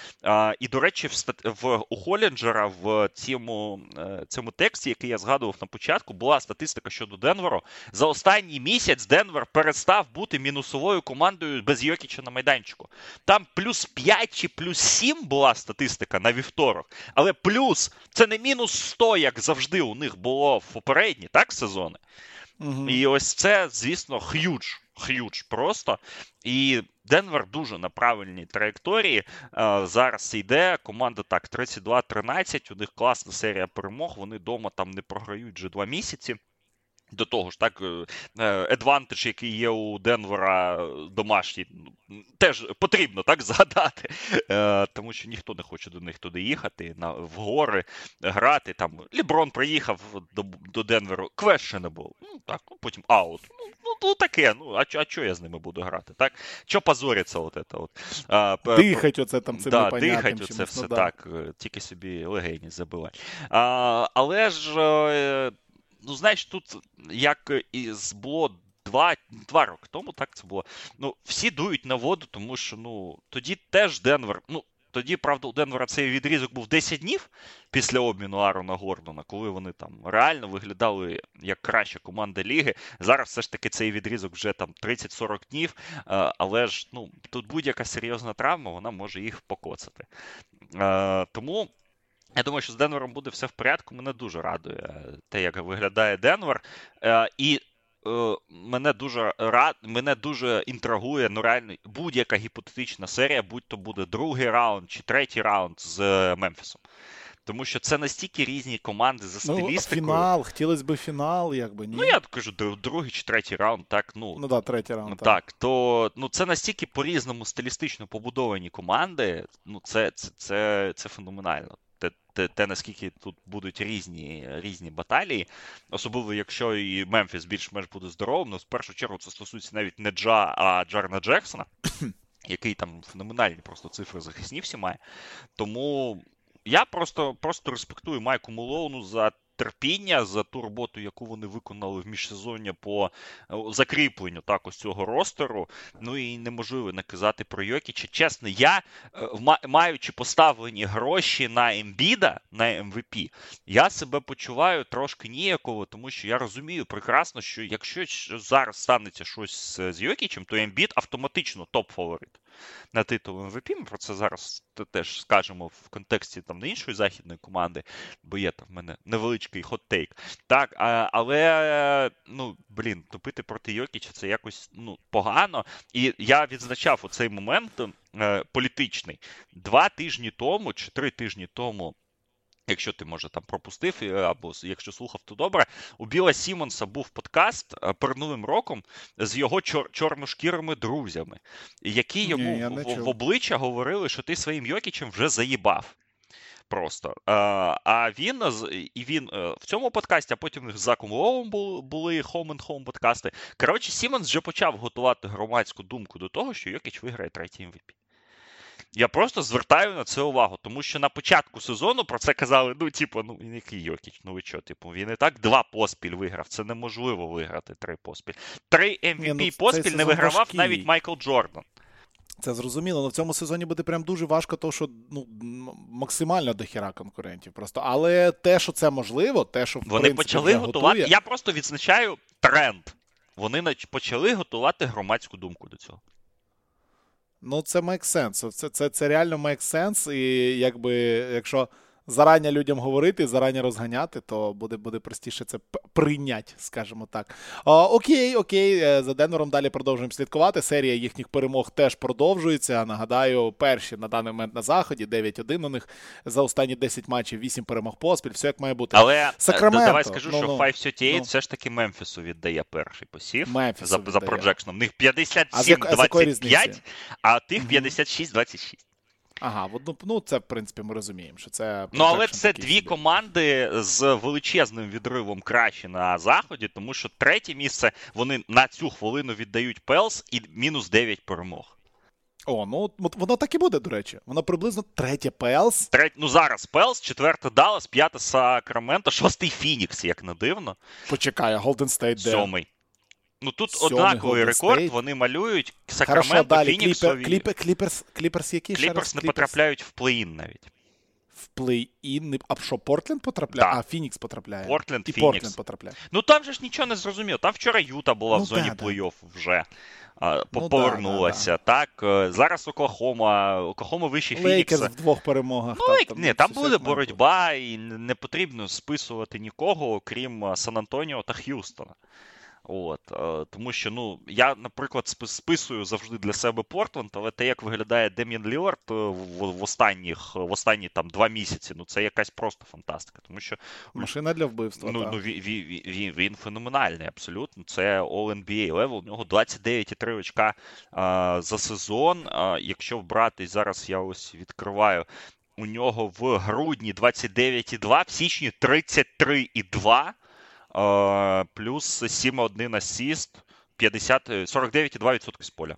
І, до речі, в в у Холінджера в цьому е, цьому тексті, який я згадував на початку, була статистика щодо Денверу. За останній місяць Денвер перестав бути мінусовою командою без Йокіча на майданчику. Там плюс 5 чи плюс 7 була статистика на вівторок, але плюс це не мінус 100, як завжди у них було в попередні так сезони. Угу. І ось це, звісно, х'юдж. Х'юдж просто. І Денвер дуже на правильній траєкторії. Е, зараз йде. Команда так, 32-13. У них класна серія перемог. Вони вдома там не програють вже два місяці. До того ж, так, едвантаж, який є у Денвера домашній, ну, теж потрібно так згадати, е, тому що ніхто не хоче до них туди їхати, на, в гори грати. Там Ліброн приїхав до до Денверу, questionable, ну так, ну, потім аут. Ну, ну, ну таке, ну, а а що я з ними буду грати? так? Що позориться от це от? А, Дихать оце там цим да, Дихать оце все ну, да. так, е, тільки собі легені забивати. А, Але ж е, ну знаєш, тут як і було два два роки тому, так це було. Ну, всі дують на воду, тому що ну тоді теж Денвер. ну, тоді, правда, у Денвера цей відрізок був 10 днів після обміну Арона Гордона, коли вони там реально виглядали як краща команда ліги. Зараз все ж таки цей відрізок вже там 30-40 днів. Але ж ну, тут будь-яка серйозна травма, вона може їх покоцати. Тому я думаю, що з Денвером буде все в порядку. Мене дуже радує те, як виглядає Денвер. Е, і е, мене дуже рад, мене дуже інтригує ну реально будь-яка гіпотетична серія, будь то буде другий раунд чи третій раунд з Мемфісом. Тому що це настільки різні команди за ну, стилістикою. Ну, Фінал, хотілося б фінал, якби ні. Ну, я кажу, другий чи третій раунд, так. Ну, ну да, третій раунд. Так, так, то ну, це настільки по-різному стилістично побудовані команди. Ну, це, це, це, це феноменально те, те, наскільки тут будуть різні різні баталії, особливо якщо і Мемфіс більш-менш буде здоровим, ну в першу чергу це стосується навіть не Джа, а Джарна Джексона, який там феноменальні просто цифри захисні всі має. Тому я просто просто респектую Майку Мулоуну за терпіння за ту роботу, яку вони виконали в міжсезоння по е, закріпленню так ось цього ростеру. Ну і неможливо наказати про Йокіча. Чесно, я е, маючи поставлені гроші на Ембіда, на МВП, я себе почуваю трошки ніяково, тому що я розумію прекрасно, що якщо зараз станеться щось з Йокічем, то Ембід автоматично топ-фаворит на титул МВП. Ми про це зараз теж скажемо в контексті там іншої західної команди, бо є там в мене невеличкий hot take. Так, але ну, блін, топити проти Йокіча це якось ну, погано. І я відзначав у цей момент е, політичний. Два тижні тому чи три тижні тому. Якщо ти, може, там пропустив, або якщо слухав, то добре. У Біла Сімонса був подкаст е, перед новим роком з його чор- чорношкірими друзями, які йому Ні, в, в обличчя говорили, що ти своїм Йокічем вже заїбав. Просто. А а він і він е, в цьому подкасті, а потім з Заком Ловом були Home and Home подкасти. Коротше, Сімонс вже почав готувати громадську думку до того, що Йокіч виграє третій MVP. Я просто звертаю на це увагу, тому що на початку сезону про це казали: ну, типу, ну який Йокіч, ну ви що, типу, він і так два поспіль виграв. Це неможливо виграти три поспіль. Три MVP ну, поспіль не вигравав важкий. навіть Майкл Джордан. Це зрозуміло, але в цьому сезоні буде прям дуже важко, тому що ну максимально дохіра конкурентів. Просто але те, що це можливо, те, що в вони принципі, почали готувати. Готує... Я просто відзначаю тренд. Вони почали готувати громадську думку до цього. Ну, це make sense. Це це, це реально make sense. І якби, якщо зарані людям говорити, зарані розганяти, то буде буде простіше це прийняти, скажімо так. О, окей, окей, е, за Денвером далі продовжуємо слідкувати. Серія їхніх перемог теж продовжується. Нагадаю, перші на даний момент на заході, 9-1 у них за останні 10 матчів, 8 перемог поспіль, все як має бути. Але е, Сакраменто, давай скажу, ну, що ну, 538 ну. все ж таки Мемфісу віддає перший посів Мемфісу за, за проджекшном. В них А з як- а 57-25, різниці? а тих Мгм. 56-26. Ага, от, ну, ну це в принципі ми розуміємо, що це Ну, але це дві собі. команди з величезним відривом краще на заході, тому що третє місце вони на цю хвилину віддають Пелс і мінус 9 перемог. О, ну воно так і буде, до речі. Воно приблизно третє Пелс. Треть, ну зараз Пелс, четверте Даллас, п'яте Сакраменто, шостий Фінікс, як не дивно, Почекає, Голден Стейт де. сьомий. Ну тут Сьомий однаковий Golden рекорд, State. вони малюють Сакраменто, Фініксові. Кліпер, Кліпер, Кліперс, Кліперс які? Кліперс не Кліперс? потрапляють в плей-ін навіть. В плей-ін. А що, Портленд потрапляє? Да. А, Фінікс потрапляє. Портленд, І Фінікс. Портленд потрапляє. Ну там же ж нічого не зрозуміло. Там вчора Юта була Ну, в зоні да, да. плей-офф вже. а, по- Ну, да, повернулася. Так, е, зараз Оклахома, Оклахома вище Лейкерс Фінікса. в двох перемогах. Ну, там, і- там, ні, там буде боротьба, і не не потрібно списувати нікого, окрім е, Сан-Антоніо та Х'юстона. От, е, тому що, ну, я, наприклад, списую завжди для себе Портленд, але те, як виглядає Дем'ян Лілард е, в, в останніх, в останні там два місяці, ну це якась просто фантастика. Тому що Машина для вбивства. Ну, так. ну він, він, він, він феноменальний абсолютно. Це All-NBA level. У нього 29,3 очка а, за сезон. А, якщо брати, зараз я ось відкриваю. У нього в грудні 29,2, в січні 33,2, а, плюс 7,1 асіст, 50, е, 49,2% з поля.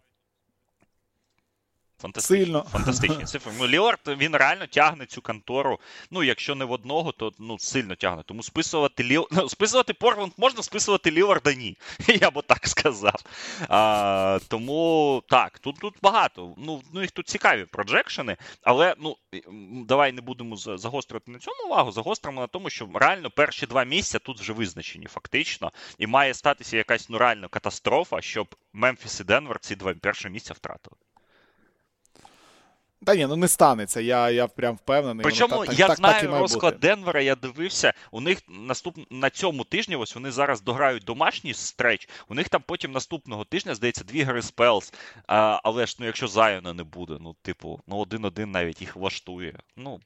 Фантастично. Сильно. Фантастичні цифри. Ну, Лілард, він реально тягне цю контору. Ну, якщо не в одного, то ну, сильно тягне. Тому списувати Ліл... ну, списувати Портленд можна, списувати Ліларда ні. Я би так сказав. А, тому так, тут, тут багато. Ну, ну, їх тут цікаві projection и, але ну, давай не будемо за- загострювати на цьому увагу. Загостримо на тому, що реально перші два місця тут вже визначені, фактично. І має статися якась ну, реально катастрофа, щоб Мемфіс і Денвер ці два перші місця втратили. Та ні, ну не станеться. Я, я прям впевнений. Причому воно, так- я так- знаю так розклад бути. Денвера, я дивився. У них наступ... на цьому тижні, ось вони зараз дограють домашній stretch. У них там потім наступного тижня, здається, дві гри з Пелс. А, але ж ну, якщо Зайона не буде, ну, типу, ну один-один навіть їх влаштує. Ну.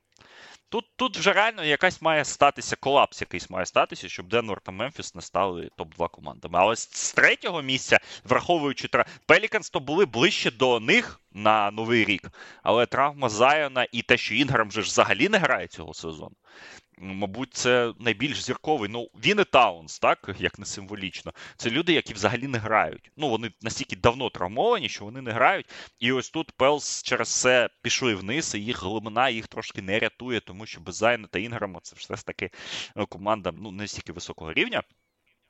Тут, тут вже реально якась має статися колапс, якийсь має статися, щоб Денвер та Мемфіс не стали топ-2 командами. Але з, третього місця, враховуючи тра... Пеліканс, то були ближче до них на новий рік. Але травма Зайона і те, що Інграм же ж взагалі не грає цього сезону. Мабуть, це найбільш зірковий. Ну, він і Таунс, так, як не символічно. Це люди, які взагалі не грають. Ну, вони настільки давно травмовані, що вони не грають. І ось тут Пелс через це пішли вниз, і їх глибина їх трошки не рятує, тому що без Зайна та Інграма це все ж таки ну, команда ну, не стільки високого рівня.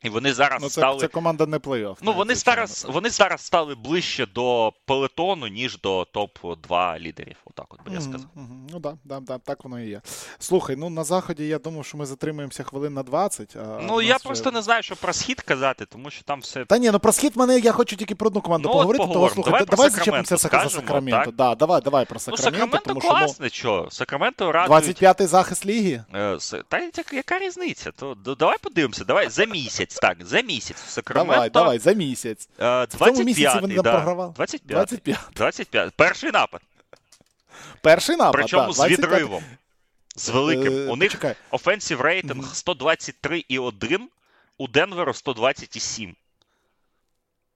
І вони зараз Ну, це, стали. це команда не плей-офф. Ну, вони зараз, вони зараз стали ближче до пелетону, ніж до топ-2 лідерів. Отак от би я сказав. мгм. Ну да, да, да, так воно і є. Слухай, ну на заході я думав, що ми затримаємося хвилин на 20. А Ну, я нас просто не знаю, що про схід казати, тому що там все. Та ні, ну про схід мене я хочу тільки про одну команду Ну, от поговорити, того слухай, Давай да- давай Сакраменто зачепимося за Сакраменто. Да, давай, давай про Ну, Сакраменто, Сакраменто тому що ну, класне, що? Сакраменто радують. 25-й захист ліги. Е, Та яка різниця? То давай подивимося, давай за місяць, так, за місяць. Сакраменто. Давай, давай, за місяць. В місяці 25-й, да. програвали. 25-й. 25. 25. Перший напад. Перший напад, Причому да, з відривом. З великим. Е, У них почекай. офенсів рейтинг 123,1, у Денверу 120,7.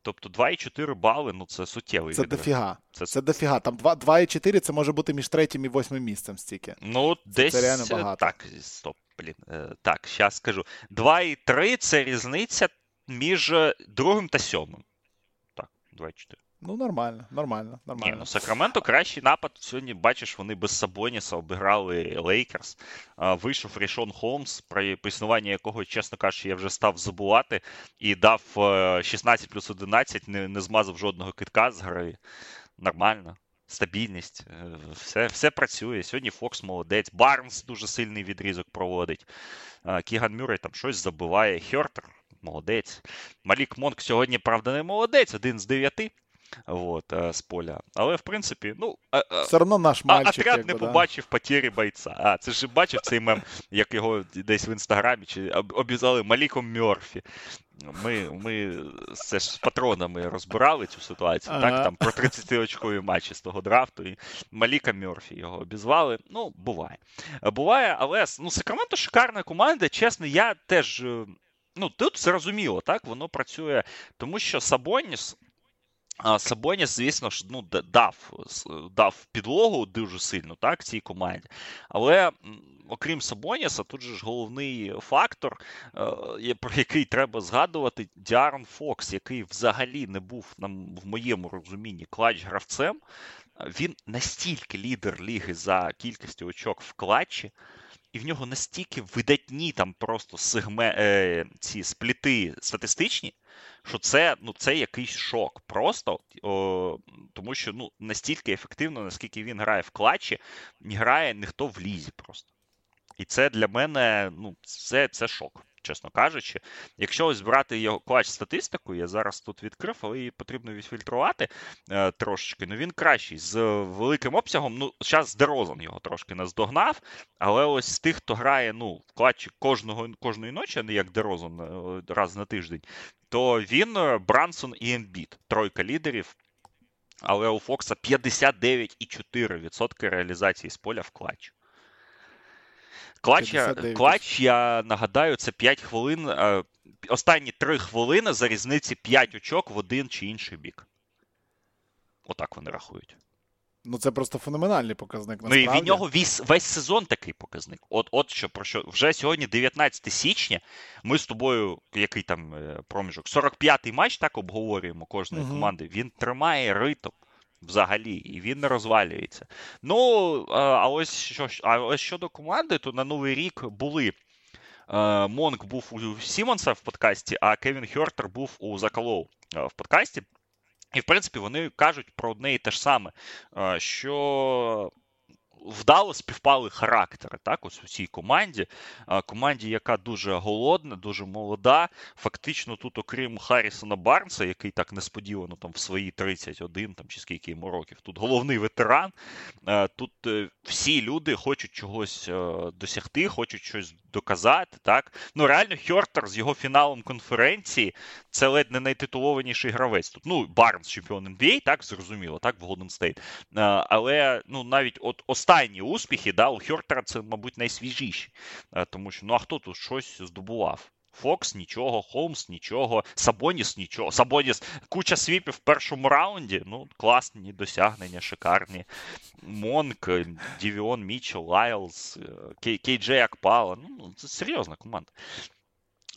Тобто 2,4 бали, ну це суттєвий Це відрив. дофіга. Це, Це дофіга. Там 2, 2 і 4 це може бути між третім і восьмим місцем стільки. Ну, десь реально е, багато. так, стоп, блін. е, Так, зараз скажу. 2,3 це різниця між е, другим та сьомим. Так, 2,4. Ну, нормально, нормально, Ні, нормально. ну Сакраменто кращий напад. Сьогодні бачиш, вони без Сабоніса обіграли Лейкерс. Вийшов Рішон Холмс, про існування якого, чесно кажучи, я вже став забувати, і дав е, 16 плюс 11, не, не змазав жодного китка з гри. Нормально. Стабільність, е, все, все працює. Сьогодні Фокс молодець. Барнс дуже сильний відрізок проводить. Кіган Мюррей там щось забиває. Хьортер молодець. Малік Монк сьогодні, правда, не молодець, один з дев'яти. От, е, з поля. Але в принципі, ну. Все одно наш мальчик. Отряд не побачив да? потері бойця. А, це ж бачив цей мем, як його десь в інстаграмі чи обізвали Маліком Мьорфі. Ми ми це ж з патронами розбирали цю ситуацію, ага. так, там про 30-очкові матчі з того драфту. І Маліка Мьорфі його обізвали. Ну, буває. Буває, але ну, Сакраменто шикарна команда. Чесно, я теж. Е, ну, тут зрозуміло, так, воно працює, тому що Сабоніс Сабоніс, звісно ж, ну, дав дав підлогу дуже сильно так, цій команді. Але окрім Сабоніса, тут же ж головний фактор, е, про який треба згадувати, Діарон Фокс, який взагалі не був в моєму розумінні клач-гравцем. Він настільки лідер ліги за кількістю очок в клатчі, і в нього настільки видатні там просто сегме, е, ці спліти статистичні, що це ну, це якийсь шок. Просто о, тому що ну, настільки ефективно, наскільки він грає в клатчі, грає ніхто в лізі просто. І це для мене ну, це, це шок чесно кажучи. Якщо ось брати його клач статистику, я зараз тут відкрив, але її потрібно відфільтрувати е, трошечки. Ну він кращий з великим обсягом. Ну, зараз Дерозан його трошки наздогнав, але ось з тих, хто грає ну, в клатчі кожного, кожної ночі, а не як Дерозан е, раз на тиждень, то він е, Брансон і Ембіт, тройка лідерів. Але у Фокса 59,4% реалізації з поля в клатчі. Клач, клач, я нагадаю, це 5 хвилин. Е, останні 3 хвилини за різниці 5 очок в один чи інший бік. Отак вони рахують. Ну, це просто феноменальний показник. насправді. Ну і від нього весь, весь сезон такий показник. От от що про що вже сьогодні, 19 січня, ми з тобою, який там е, проміжок, 45-й матч так обговорюємо кожної угу. команди. Він тримає ритм взагалі, і він не розвалюється. Ну, а ось що а ось щодо команди, то на новий рік були. Монк був у Сімонса в подкасті, а Кевін Хьортер був у Заколоу в подкасті. І, в принципі, вони кажуть про одне і те ж саме, що вдало співпали характери так, ось у цій команді. Команді, яка дуже голодна, дуже молода. Фактично, тут, окрім Харрісона Барнса, який так несподівано там в свої 31 там, чи скільки йому років, тут головний ветеран. Тут е, всі люди хочуть чогось е, досягти, хочуть щось доказати. так. Ну, реально, Хьортер з його фіналом конференції це ледь не найтитулованіший гравець. Тут, ну, Барнс, чемпіон NBA, так, зрозуміло, так, в Golden Стейт. Але ну, навіть от останні успіхи, да, у Хьортера це, мабуть, найсвіжіші. Е, тому що ну а хто тут щось здобував? Фокс нічого, Холмс нічого, Сабоніс нічого. Сабоніс куча sweep ів в першому раунді. Ну, класні досягнення, шикарні. Монк, Девіон Мітчелл, Лайлз, е, Кей Зі Окпала. Ну, це серйозна команда.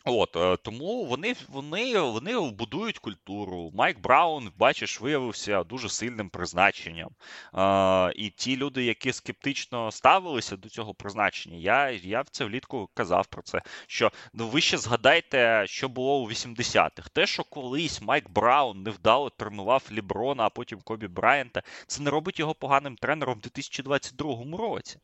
От е, тому вони вони, вони будують культуру. Майк Браун, бачиш, виявився дуже сильним призначенням. А, І ті люди, які скептично ставилися до цього призначення, я я в це влітку казав про це. Що ну ви ще згадайте, що було у 80-х. Те, що колись Майк Браун невдало тренував Ліброна, а потім Кобі Брайанта, це не робить його поганим тренером у 2022 році.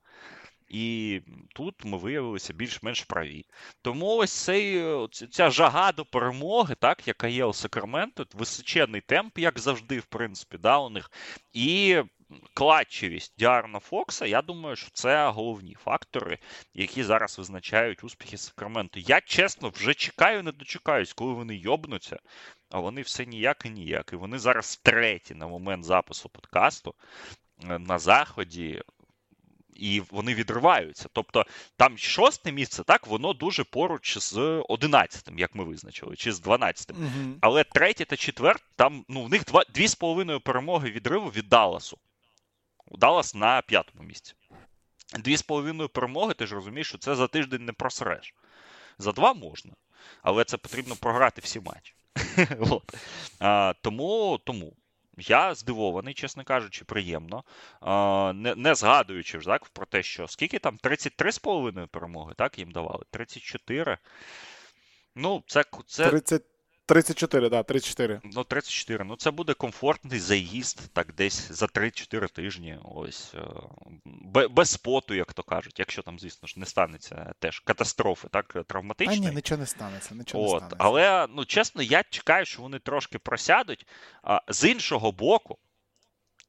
І тут ми виявилися більш-менш праві. Тому ось цей, ця жага до перемоги, так, яка є у Сакраменто, височений темп, як завжди, в принципі, да, у них. І клатчевість Діарна Фокса, я думаю, що це головні фактори, які зараз визначають успіхи Сакраменто. Я чесно вже чекаю, не дочекаюсь, коли вони йобнуться. А вони все ніяк і ніяк. І вони зараз треті на момент запису подкасту е, на заході і вони відриваються. Тобто там шосте місце, так, воно дуже поруч з одинадцятим, як ми визначили, чи з дванадцятим. Угу. Але третє та четверте, там ну, в них два, дві з половиною перемоги відриву від Далласу. Даллас на п'ятому місці. Дві з половиною перемоги, ти ж розумієш, що це за тиждень не просреш. За два можна, але це потрібно програти всі матчі. а, Тому тому я здивований, чесно кажучи, приємно. Не не згадуючи ж так, про те, що скільки там 33,5 перемоги, так, їм давали? 34. Ну, це. це... 30... 34, да, 34. Ну, 34. Ну, це буде комфортний заїзд, так десь за 3-4 тижні. Ось е, без споту, як то кажуть, якщо там, звісно ж, не станеться теж катастрофи, так, травматичної. А ні, нічого не станеться. нічого От, не станеться. Але, ну, чесно, я чекаю, що вони трошки просядуть. А з іншого боку,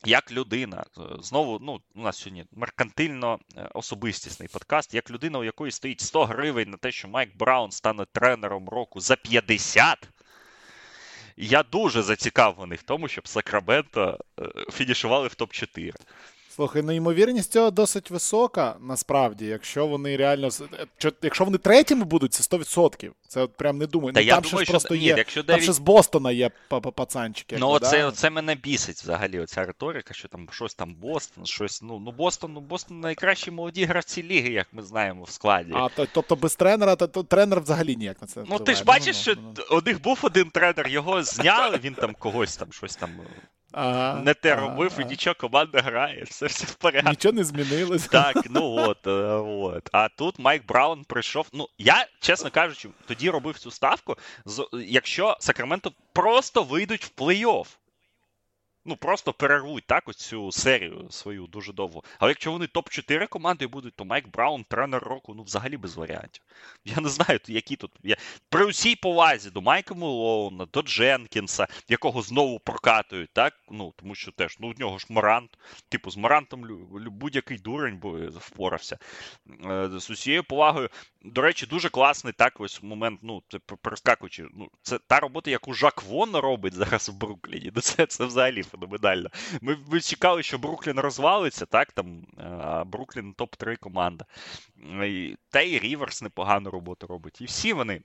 як людина, е, знову, ну, у нас сьогодні меркантильно е, особистісний подкаст, як людина, у якої стоїть 100 гривень на те, що Майк Браун стане тренером року за 50. Я дуже зацікавлений в тому, щоб Сакраменто е, фінішували в топ-4. Слухай, ну ймовірність цього досить висока, насправді, якщо вони реально якщо вони третіми будуть, це 100%. Це от прям не думаю. Та ну, я там думаю, ще просто ні, є. якщо Там ще з Бостона є пацанчики. Ну, оце, да? оце мене бісить взагалі, оця риторика, що там щось там Бостон, щось. Ну, ну Бостон, ну Бостон найкращі молоді гравці ліги, як ми знаємо в складі. А то, тобто без тренера, то, то тренер взагалі ніяк на це. Ну, ти ж бачиш, що у них був один тренер, його зняли, він там когось там щось там. Ага, не те ага, робив, ага. і нічого, команда грає, все все в порядку. Нічого не змінилось. Так, ну от, е, от. А тут Майк Браун прийшов. Ну, я, чесно кажучи, тоді робив цю ставку, якщо Сакраменто просто вийдуть в плей-офф ну просто перервуть так оцю серію свою дуже довго. Але якщо вони топ-4 командою будуть, то Майк Браун, тренер року, ну взагалі без варіантів. Я не знаю, які тут. Я... При усій повазі до Майка Мелоуна, до Дженкінса, якого знову прокатують, так? Ну, тому що теж ну, у нього ж Морант. Типу, з Морантом будь-який дурень би впорався. Е, з усією повагою. До речі, дуже класний так ось момент. Ну, це перескакуючи. Ну, це та робота, яку Жак Вон робить зараз в Брукліні. Ну, це, це взагалі феноменально. Ми, ми чекали, що Бруклін розвалиться, так? Там а Бруклін топ-3 команда. І, Та й Ріверс непогану роботу робить. І всі вони.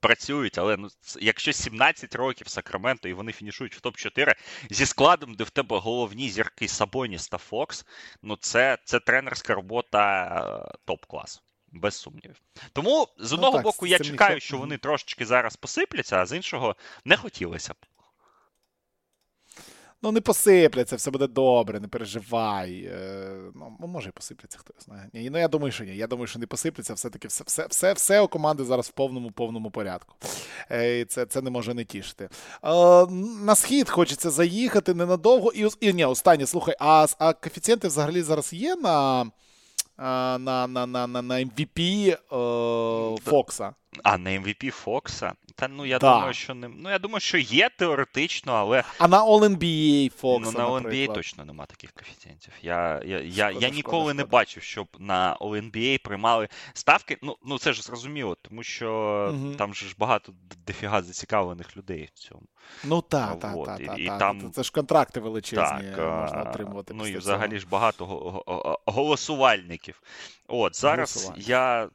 Працюють, але ну, якщо 17 років Сакраменто і вони фінішують в топ-4 зі складом, де в тебе головні зірки Сабоніс та Фокс, ну це це тренерська робота е, топ-класу, без сумнівів. Тому з ну одного ну, так, боку я чекаю, що вони трошечки зараз посипляться, а з іншого не хотілося б. Ну, не посипляться, все буде добре, не переживай. Е, ну, Може і посипляться, хто знає. Ні, Ну, я думаю, що ні. Я думаю, що не посипляться, все-таки все все, все, все у команди зараз в повному повному порядку. Е, це це не може не тішити. Е, на схід хочеться заїхати ненадовго. І, і ні, останнє, слухай, а а коефіцієнти взагалі зараз є на на на, на, на, на MVP е, Фокса? А на MVP Фокса? Та ну я да. думаю, що не. Ну я думаю, що є теоретично, але. А на All-NBA Фокса, Ну, на All-NBA точно нема таких коефіцієнтів. Я я, я, шкода, я ніколи шкода, не шкода. бачив, щоб на All-NBA приймали ставки. Ну, ну це ж зрозуміло, тому що угу. там же ж багато дофіга зацікавлених людей в цьому. Ну так, так, так. І, і там... Це ж контракти величезні так, можна отримувати. Ну і взагалі цього. ж багато голосувальників. От зараз я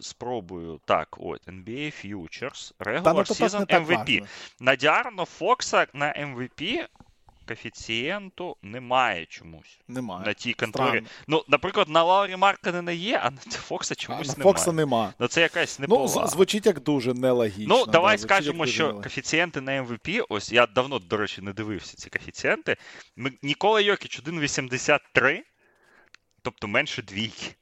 спробую. Так, от, NBA Futures, Regular ну, Season MVP. На Діарно Фокса на MVP коефіцієнту немає чомусь. Немає. На тій конторі. Ну, наприклад, на Лаурі Марканена є, а на Фокса чомусь а, немає. Фокса нема. Ну, це якась неповага. Ну, звучить як дуже нелогічно. Ну, давай да, скажемо, що нелогічно. коефіцієнти на MVP, ось я давно, до речі, не дивився ці коефіцієнти. Нікола Йокіч 1,83, тобто менше двійки.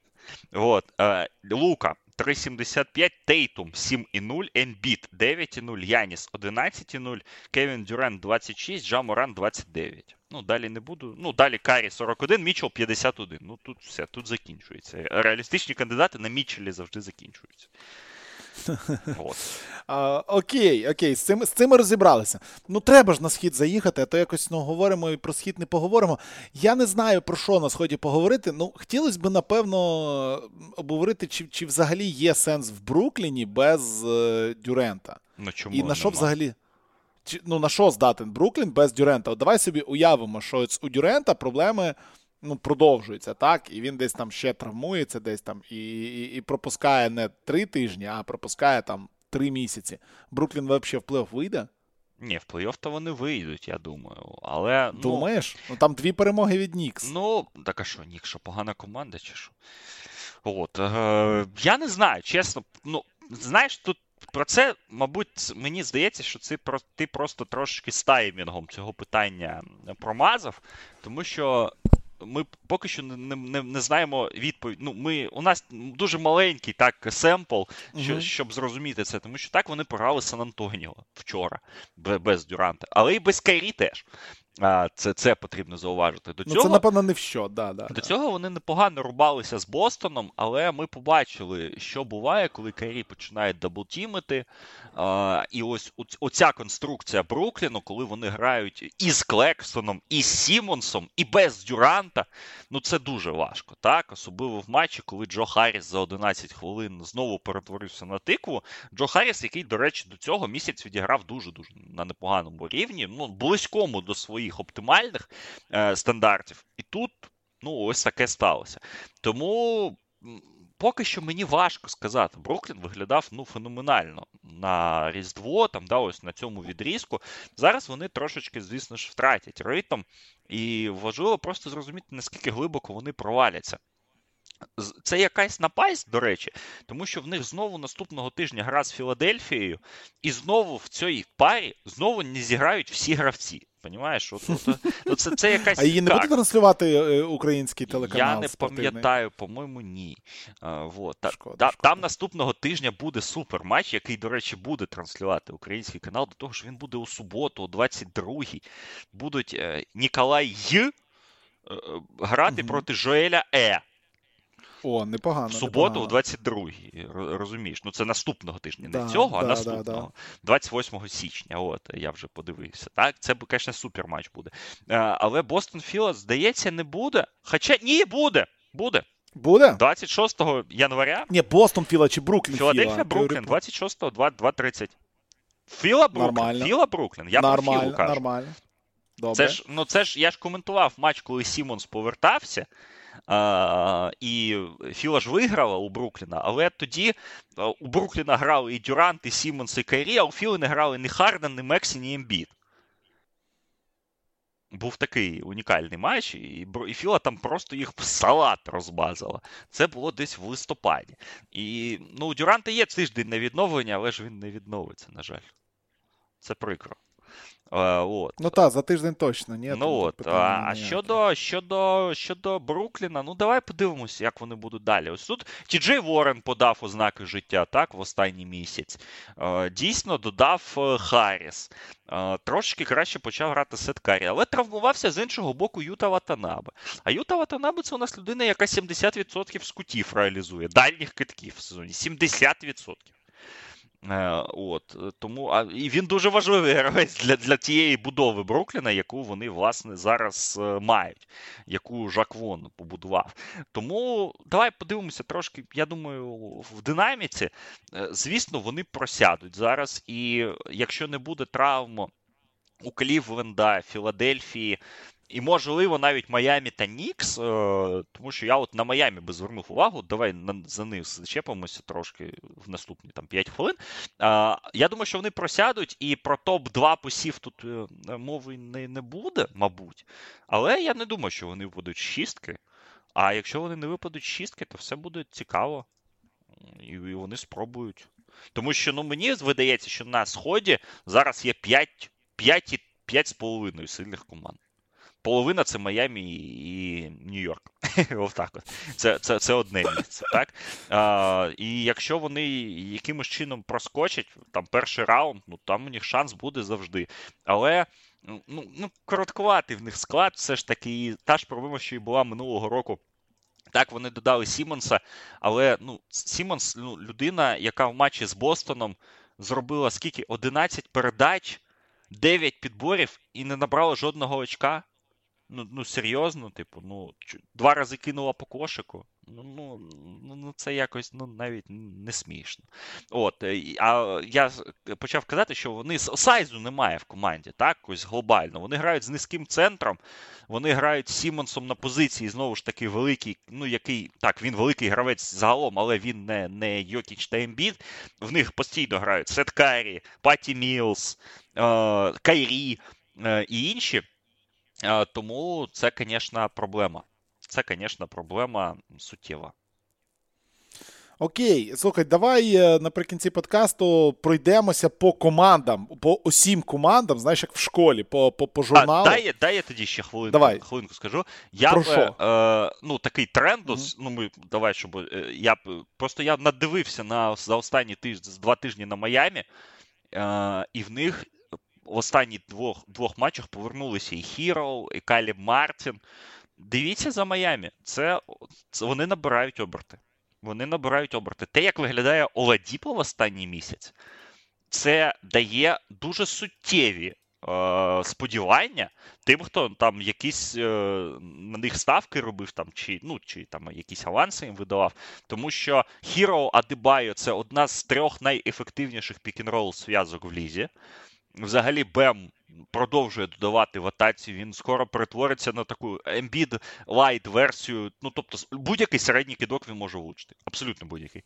От, е, Лука 3,75, Тейтум 7,0, Ембіт 9,0, Яніс 11,0, Кевін Дюрен 26, Джаморан 29. Ну, далі не буду. Ну, далі Карі 41, Мічел 51. Ну, тут все, тут закінчується. Реалістичні кандидати на Мічелі завжди закінчуються. От. А, Окей, окей, з цим з цим розібралися. Ну, треба ж на схід заїхати, а то якось ну, говоримо і про схід не поговоримо. Я не знаю, про що на сході поговорити. Ну, хотілося б, напевно, обговорити, чи чи взагалі є сенс в Брукліні без е, Дюрента. Ну, чому І на що взагалі? Чи, ну, на що здатен Бруклін без Дюрента? От Давай собі уявимо, що у Дюрента проблеми ну, продовжується, так? І він десь там ще травмується, десь там і, і, і пропускає не три тижні, а пропускає там три місяці. Бруклін взагалі в плей-офф вийде? Ні, в плей-офф то вони вийдуть, я думаю. Але, ну, Думаєш? Ну там дві перемоги від Нікс. Ну, так а що, Нікс, що погана команда, чи що? От, е, Я не знаю, чесно. Ну, знаєш, тут про це, мабуть, мені здається, що це ти просто трошки з таймінгом цього питання промазав, тому що ми поки що не не, не знаємо відповідь. Ну, ми, У нас дуже маленький так семпл, що, угу. щоб зрозуміти це, тому що так вони програли Сан Антоніо вчора без Дюранта, але і без Кайрі теж. А, Це це потрібно зауважити. До ну, Це, напевно, не в що. Да, да, До да. цього вони непогано рубалися з Бостоном, але ми побачили, що буває, коли Кайрі починає double-team ити. А, І ось оця конструкція Брукліну, коли вони грають і з Клекстоном, і з Сімонсом, і без Дюранта. Ну це дуже важко, так? Особливо в матчі, коли Джо Харріс за 11 хвилин знову перетворився на тикву. Джо Харріс, який, до речі, до цього місяць відіграв дуже-дуже на непоганому рівні, ну близькому до своїх своїх оптимальних е, стандартів. І тут ну, ось таке сталося. Тому. Поки що мені важко сказати. Бруклін виглядав ну, феноменально на Різдво, там, да, ось на цьому відрізку. Зараз вони трошечки, звісно ж, втратять ритм, і важливо просто зрозуміти, наскільки глибоко вони проваляться. Це якась напасть, до речі, тому що в них знову наступного тижня гра з Філадельфією, і знову в цій парі знову не зіграють всі гравці. Понімаєш, от, от, от це, це якась. А її не буде транслювати е, український телеканал? Я не пам'ятаю, по-моєму, ні. А, вот. Та, шкода, та, шкода. Там наступного тижня буде суперматч, який, до речі, буде транслювати український канал, до того що він буде у суботу, о 22-й. Будуть е, Ніколай Й. Е, е грати угу. проти Жоеля Е. О, непогано. В суботу, непогано. о 22-й, розумієш. Ну, це наступного тижня, не да, цього, да, а наступного. Да, 28 січня. От, я вже подивився. Так, це, звісно, супер матч буде. Е, але Бостон Філа, здається, не буде. Хоча ні, буде. Буде. Буде? 26 января. Ні, Бостон Філа чи Бруклін Філадельфія, Філа. Бруклін, 26 2.30. Філа Бруклін. Нормально. Філа Бруклін. Я нормально, про Філу кажу. Нормально. Добре. Це ж, ну, це ж я ж коментував матч, коли Сімонс повертався. І Філа ж виграла у Брукліна, але тоді у Брукліна грали і Дюрант, і Сімонс, і Кайрі, а у Філи не грали ні Харден, ні Мексі, ні Ембід. Був такий унікальний матч, і Філа там просто їх в салат розмазала. Це було десь в листопаді. І ну, у Дюранта є тиждень на відновлення, але ж він не відновиться, на жаль. Це прикро. А, от. Ну так, за тиждень точно. Ні, ну от. А, а щодо щодо, щодо Брукліна, ну давай подивимося, як вони будуть далі. Ось тут Тіджей Ворен подав ознаки життя так, в останній місяць. Дійсно, додав е, Харріс. Трошки краще почав грати Сет Карі, але травмувався з іншого боку Юта Ватанабе. А Юта Ватанабе це у нас людина, яка 70% скутів реалізує, дальніх китків в сезоні. 70%. Е, от, тому, а, І він дуже важливий гравець для для тієї будови Брукліна, яку вони, власне, зараз е, мають, яку Жак Вон побудував. Тому давай подивимося трошки, я думаю, в динаміці. Е, звісно, вони просядуть зараз. І якщо не буде травм у Клівленда, Філадельфії, і, можливо, навіть Майамі та Нікс, е, тому що я от на Майамі би звернув увагу. Давай за них зачепимося трошки в наступні там 5 хвилин. Я думаю, що вони просядуть, і про топ-2 посів тут е, мови не, не буде, мабуть. Але я не думаю, що вони випадуть шістки. А якщо вони не випадуть шістки, то все буде цікаво. І вони спробують. Тому що ну, мені видається, що на Сході зараз є 5, 5, 5,5 сильних команд половина це Майамі і Нью-Йорк. Отак от. Це це, це одне місце. так? А, І якщо вони якимось чином проскочать, там перший раунд, ну там у них шанс буде завжди. Але. Ну, ну, короткуватий в них склад, все ж таки, та ж проблема, що і була минулого року. Так, вони додали Сімонса, але ну, Сімонс ну, людина, яка в матчі з Бостоном зробила скільки? 11 передач, 9 підборів і не набрала жодного очка. Ну, ну серйозно, типу, ну, два рази кинула по кошику. Ну, ну, ну, ну це якось ну, навіть не смішно. От, е, А я почав казати, що вони size у немає в команді, так, ось глобально. Вони грають з низьким центром, вони грають з Сімонсом на позиції, знову ж таки, великий, ну, який, так, він великий гравець загалом, але він не не Йокіч та Ембіт. В них постійно грають Сет Карі, Паті Мілс, е, Кайрі е, і інші. Тому це, звісно, проблема. Це, звісно, проблема суттєва. Окей, слухай, давай е, наприкінці подкасту пройдемося по командам, по усім командам, знаєш, як в школі, по по, по журналу. А, дай, дай я тоді ще хвилинку, давай. хвилинку скажу. Я Про б, що? е, ну, такий трендус, mm ну ми давай, щоб е, я просто я надивився на за останні тижні, два тижні на Майамі, е, і в них в останніх двох двох матчах повернулися і Хіро, і Каліб Мартін. Дивіться за Майамі. Це, це вони набирають оберти. Вони набирають оберти. Те, як виглядає Оладіпо в останній місяць, це дає дуже суттєві е, сподівання тим, хто там якісь е, на них ставки робив, там, чи ну, чи там якісь аванси їм видавав. Тому що Hero Adebayo – це одна з трьох найефективніших пік-н-рол зв'язок в лізі. Взагалі, Бем продовжує додавати в атаці. Він скоро перетвориться на таку Embiid Light версію. Ну, тобто, будь-який середній кидок він може влучити. Абсолютно будь-який.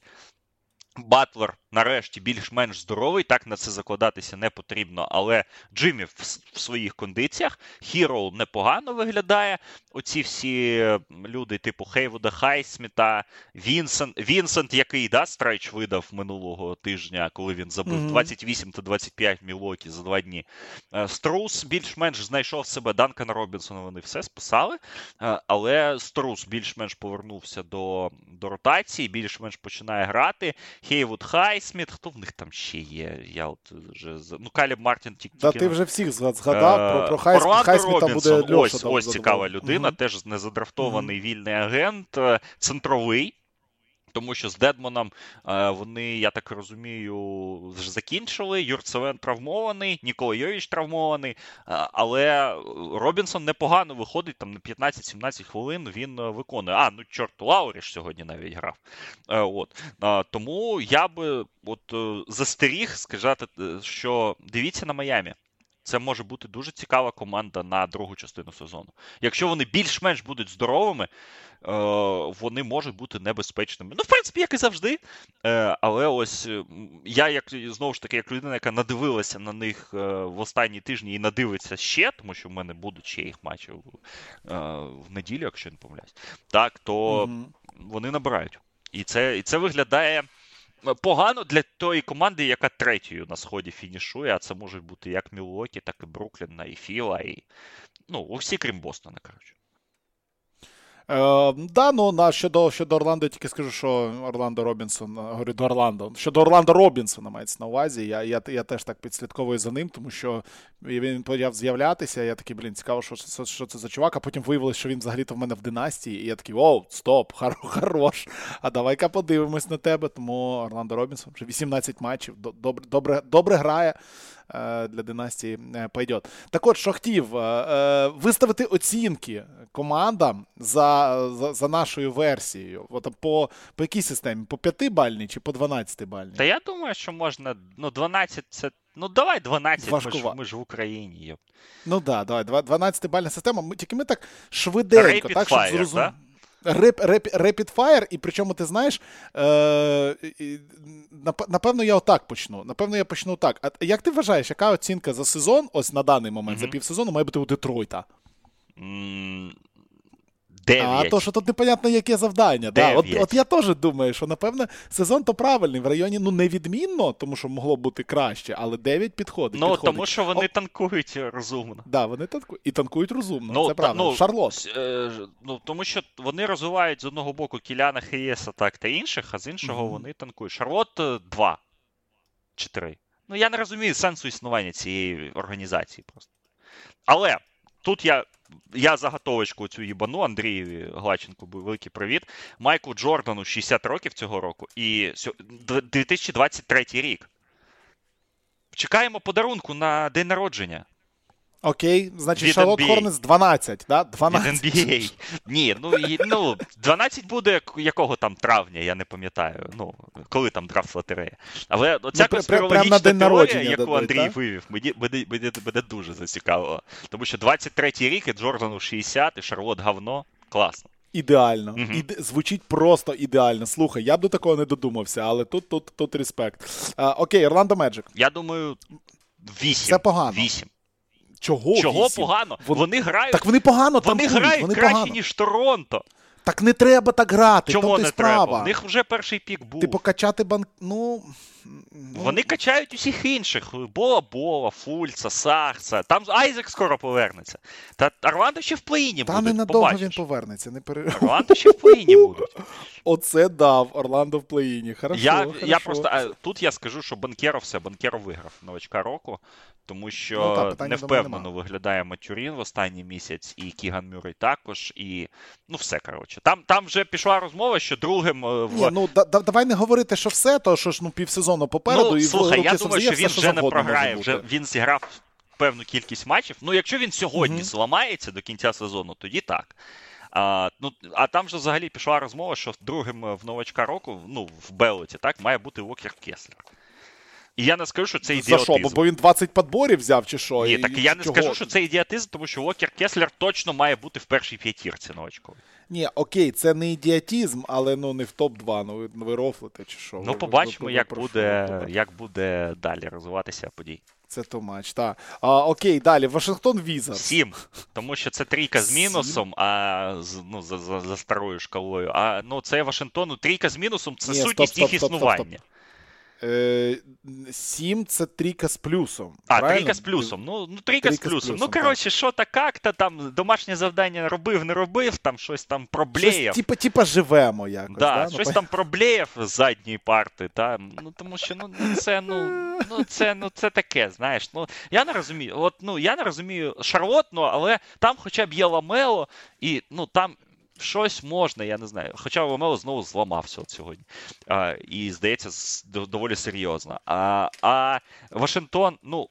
Батлер нарешті більш-менш здоровий, так на це закладатися не потрібно. Але Джиммі в, в своїх кондиціях. Хіро непогано виглядає. Оці всі люди, типу Хейвуда Хайсміта, Вінсент, Вінсент, який да, stretch видав минулого тижня, коли він забив mm-hmm. 28 та 25 Мілокі за два дні. Е, Струс більш-менш знайшов себе. Данкан Робінсон, вони все списали. Е, але Струс більш-менш повернувся до, до ротації, більш-менш починає грати. Хейвуд Хайсміт, хто в них там ще є? Я от вже Ну, Каліб Мартін тільки. Та ти вже всіх згадав. Про, про Хайсміт. Хайсміта буде. Ось, ось цікава людина, теж незадрафтований вільний агент, е, центровий. Тому що з Дедмоном е, вони, я так розумію, вже закінчили. Юрцевен травмований, Нікола Йовіч травмований, е, але Робінсон непогано виходить там на 15-17 хвилин. Він виконує. А, ну чорт, Лауріш сьогодні навіть грав. Е, от. Тому я би от застеріг сказати, що дивіться на Майамі. Це може бути дуже цікава команда на другу частину сезону. Якщо вони більш-менш будуть здоровими, е, вони можуть бути небезпечними. Ну, в принципі, як і завжди. Е, але ось я, як знову ж таки, як людина, яка надивилася на них е, в останні тижні і надивиться ще, тому що в мене будуть ще їх матчі в неділю, якщо не помиляюсь, так, то mm-hmm. вони набирають. І це, І це виглядає погано для тої команди, яка третьою на сході фінішує, а це можуть бути як Мілуокі, так і Бруклін, і Філа, і ну, усі, крім Бостона, коротше. Е, да, ну на щодо щодо Орландо, тільки скажу, що Орландо Робінсон, е, говорю до Орландо. Щодо Орландо Робінсона мається на увазі. Я я, я теж так підслідковую за ним, тому що він почав з'являтися. Я такий, блін, цікаво, що що, що це за чувак. А потім виявилось, що він взагалі-то в мене в династії. І я такий, оу, стоп, хорош. А давай-ка подивимось на тебе. Тому Орландо Робінсон вже 18 матчів. Добре, добре, добре грає. Е, для династії е, пойдет. Так от, що хотів е, виставити оцінки командам за за, за нашою версією. От по по якій системі? По 5-бальній чи по 12-бальній? Та я думаю, що можна. Ну, 12 це. Ну, давай 12, ми ж, ми ж в Україні. Ну так, да, давай, 12-бальна система. Ми, Тільки ми так швиденько, Rapid так, щоб зрозуміти. Да? Реп, реп, Rapid Fire, і причому ти знаєш, е, напевно, я отак почну. Напевно, я почну так. А як ти вважаєш, яка оцінка за сезон, ось на даний момент, mm-hmm. за півсезону, має бути у Детройта? Mm, 9. А то, що тут непонятно, яке завдання. Да. От от я теж думаю, що напевне сезон то правильний. В районі ну невідмінно, тому що могло бути краще, але 9 підходить. Ну, підходить. тому що вони О... танкують розумно. Да, вони танкують і танкують розумно. Ну, це правда. Ну, Шарлот. Е, ну, Тому що вони розвивають з одного боку Кіляна Хеєса так та інших, а з іншого mm-hmm. вони танкують. Шарлот 2 е, чи 3. Ну, я не розумію сенсу існування цієї організації просто. Але тут я я заготовочку цю їбану Андрієві Глаченку, великий привіт. Майку Джордану 60 років цього року і 2023 рік. Чекаємо подарунку на день народження. Окей, значить, Шарлот Хорнес 12, да? 12. Від NBA. Ні, ну ну 12 буде якого там травня, я не пам'ятаю. Ну, коли там драфт лотерея. Але оця ну, конспірологічна теорія, яку дадуть, Андрій так? вивів, мені буде, буде, буде дуже зацікавило. Тому що 23-й рік і Джордану 60, і Шарлот говно. Класно. Ідеально. uh Іде... Звучить просто ідеально. Слухай, я б до такого не додумався, але тут тут, тут респект. А, окей, Орландо Меджик. Я думаю, 8. Все погано. 8. Чого Чого 8? погано? Вони, вони грають Так вони погано Вони танкують, грають вони краще, погано. ніж Торонто. Так не треба так грати. Чому не справа. треба? У них вже перший pick був. Типу качати банк. Ну, Вони качають усіх інших. Бола Бола, Фульца, Саггса. Там Айзек скоро повернеться. Та Орландо ще в play-in і Та будуть, ненадовго він повернеться. Не пере... Орландо ще в play-in і будуть. Оце дав Орландо в play-in і. Хорошо, Я, хорошо. я просто а, тут я скажу, що Банкеро все, Банкеро виграв новачка року, тому що Ну, та, питання не до мене впевнено нема. виглядає Матюрін в останній місяць, і Кіган Мюррей також, і ну все коротше. Там, там вже пішла розмова, що другим е, в Ні, ну да, да- давай не говорити, що все, то що ж ну півсезону попереду ну, і слухай, я думаю, що він вже не програє. Вже він зіграв певну кількість матчів. Ну, якщо він сьогодні Мгм. зламається до кінця сезону, тоді так. А, ну, а там же взагалі пішла розмова, що другим е, в новачка року, ну, в Белоті, так, має бути Уокер Кеслер. І я не скажу, що це За що? Бо, бо він 20 подборів взяв чи що? Ні, так і я не чого? скажу, що це ідіотизм, тому що Уокер Кеслер точно має бути в першій п'ятірці новачковій. Ні, окей, це не ідіотізм, але ну не в топ-2. Ну ви рофлите чи що. Ну, побачимо, як буде як буде далі розвиватися подій. Це то матч, так. А, Окей, далі. Вашингтон Візер. Сім. Тому що це трійка з мінусом, 7? а ну, за, за за, старою шкалою. А ну це Вашингтону трійка з мінусом це Ні, сутність їх існування. Стоп, стоп, стоп. Е, 7 це трійка з плюсом. А, правильно? трійка з плюсом. Ну, ну трійка, трійка з плюсом. Ну, плюсом ну, коротше, що та як то там домашнє завдання робив, не робив, там щось там проблеєв. Типа, типа живемо якось. Да, да? Ну, щось ну, там проблеєв з задньої парти. Та? Ну, тому що ну, ну, це ну, ну, це, ну, це таке, знаєш. Ну, Я не розумію, от, ну, я не розумію Шарлотну, але там хоча б є ламело, і ну, там щось можна, я не знаю. Хоча Ламело знову зламався от сьогодні. А, і, здається, доволі серйозно. А, а Вашингтон, ну,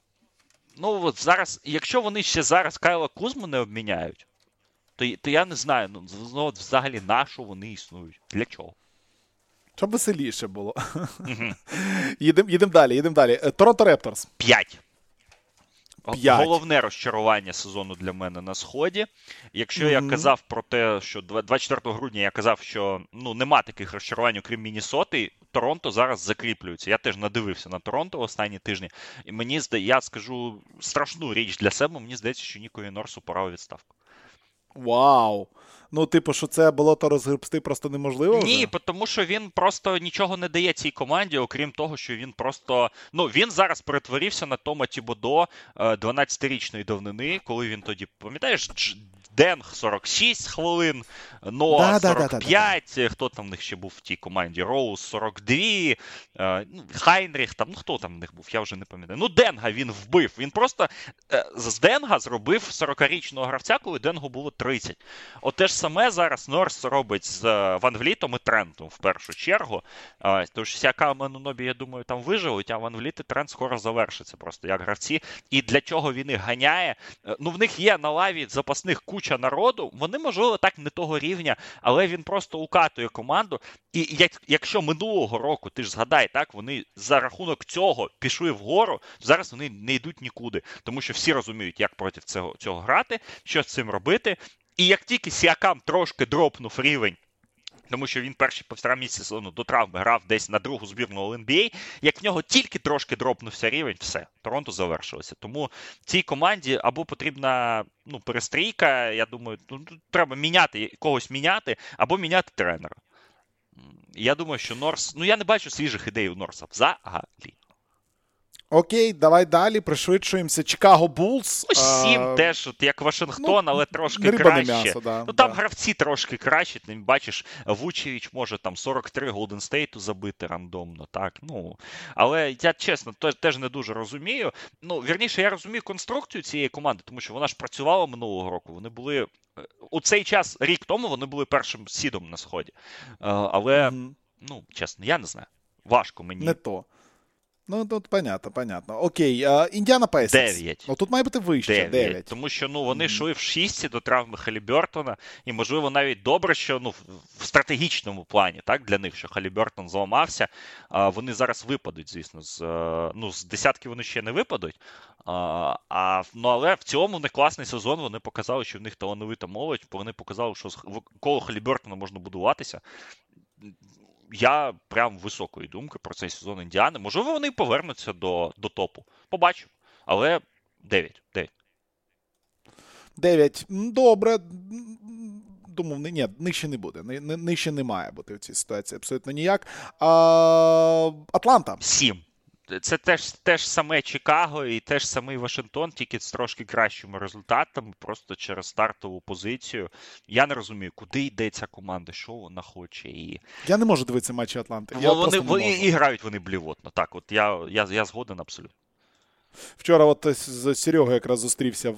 ну, от зараз, якщо вони ще зараз Кайла Кузму не обміняють, то, то я не знаю, ну, з- ну, взагалі на що вони існують? Для чого? Щоб веселіше було. Їдемо їдем далі, їдемо далі. Е, Торонто Репторс. П'ять. О- П'ять. Головне розчарування сезону для мене на сході. Якщо я казав про те, що 24 грудня я казав, що ну нема таких розчарувань, окрім Мінісоти, Торонто зараз закріплюється. Я теж надивився на Торонто останні тижні, і мені здається, я скажу страшну річ для себе. Мені здається, що Нікої Норсу пора у відставку. Вау. Ну, типу, що це болото розгребсти просто неможливо. вже? Ні, тому що він просто нічого не дає цій команді, окрім того, що він просто. Ну, він зараз перетворився на Тома Тібодо е, 12-річної давнини, коли він тоді, пам'ятаєш, Денг 46 хвилин, Ноа Да, да, да, да, 45, хто там в них ще був в тій команді? Роуз 42, е, ну, Хайнріх, там, ну хто там в них був, я вже не пам'ятаю. Ну, Денга він вбив. Він просто е, з Денга зробив 40-річного гравця, коли Денгу було 30. От те ж саме зараз Нерс робить з е, Ван Влітом і Трентом в першу чергу. Тому що Сіакам, Енунобі, я думаю, там виживуть, а Ван Вліт і Трент скоро завершиться просто як гравці. І для чого він їх ганяє? Ну, в них є на лаві запасних куча народу. Вони, можливо, так не того рівня, але він просто укатує команду. І як, якщо минулого року, ти ж згадай, так, вони за рахунок цього пішли вгору, зараз вони не йдуть нікуди, тому що всі розуміють, як проти цього, цього грати, що з цим робити. І як тільки Сіакам трошки дропнув рівень, тому що він перші півтора місяці сезону до травми грав десь на другу збірну ЛНБА, як в нього тільки трошки дропнувся рівень, все, Торонто завершилося. Тому цій команді або потрібна ну, перестрійка, я думаю, ну, треба міняти когось міняти, або міняти тренера. Я думаю, що Нерс. Ну я не бачу свіжих ідей у Нерса взагалі. Окей, давай далі, пришвидшуємося. Чикаго Булс. Ну, сім теж, от як Вашингтон, але трошки краще. м'ясо, да, Ну там да. гравці трошки краще. Ти бачиш, Вучевич може там 43 Голден Стейту забити рандомно. Так, ну але я чесно теж, теж не дуже розумію. Ну, вірніше, я розумію конструкцію цієї команди, тому що вона ж працювала минулого року. Вони були е, у цей час, рік тому, вони були першим сідом на сході. Е, Але, Мгм. ну чесно, я не знаю. Важко мені. Не то. Ну, тут понятно, понятно. Окей, Індіана Пейсерс. Дев'ять. Ну тут має бути вище. Дев'ять. 9. Тому що ну вони йшли в шістці до травми Халібертона, і можливо навіть добре, що ну в- стратегічному плані, так для них, що Халібертон зламався. А вони зараз випадуть, звісно, з е, ну з десятки вони ще не випадуть. А, а ну але в цьому них класний сезон. Вони показали, що в них талановита молодь. бо Вони показали, що з- коло Халібертона можна будуватися. Я прям високої думки про цей сезон Індіани. Можливо, вони повернуться до, до топу. Побачимо. Але 9. 9. 9. Добре. Думав, ні, нижче не буде. Нижче не має бути в цій ситуації абсолютно ніяк. А, Атланта. Сім. Це теж теж саме Чикаго і теж самий Вашингтон, тільки з трошки кращими результатами, просто через стартову позицію. Я не розумію, куди йде ця команда, що вона хоче. І... Я не можу дивитися матчі Атланти. Я Вони вони і грають вони блівотно. Так, от я, я, я згоден абсолютно. Вчора от з Серегою якраз зустрівся.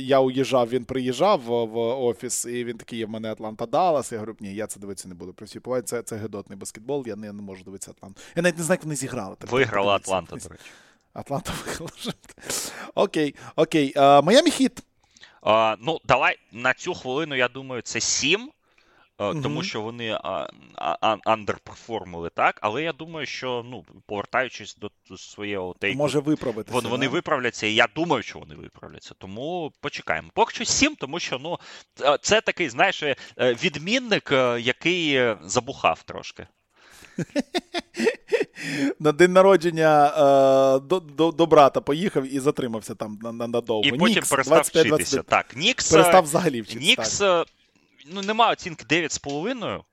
Я уїжджав, він приїжджав в офіс, і він такий, є в мене Атланта Даллас. Я говорю, ні, я це дивитися не буду. Про всі це це гидотний баскетбол, я не, не можу дивитися Атланту. Я навіть не знаю, як вони зіграли. Виграла Атланта, до речі. Атланта виграла. Окей, окей. Майами хіт. Ну, давай на цю хвилину, я думаю, це сім. Угу. Тому що вони андерперформили, так? Але я думаю, що ну, повертаючись до свого тейку, може виправитися. Вони, вони виправляться, і я думаю, що вони виправляться. Тому почекаємо. Поки що сім, тому що ну, це такий, знаєш, е, відмінник, е, який е, забухав трошки. На день народження е, до до, до брата поїхав і затримався там надовго. І потім Нікс, перестав 25, вчитися. 25. Так, Нікс, перестав взагалі вчитися. Нікс ну, немає оцінки 9,5.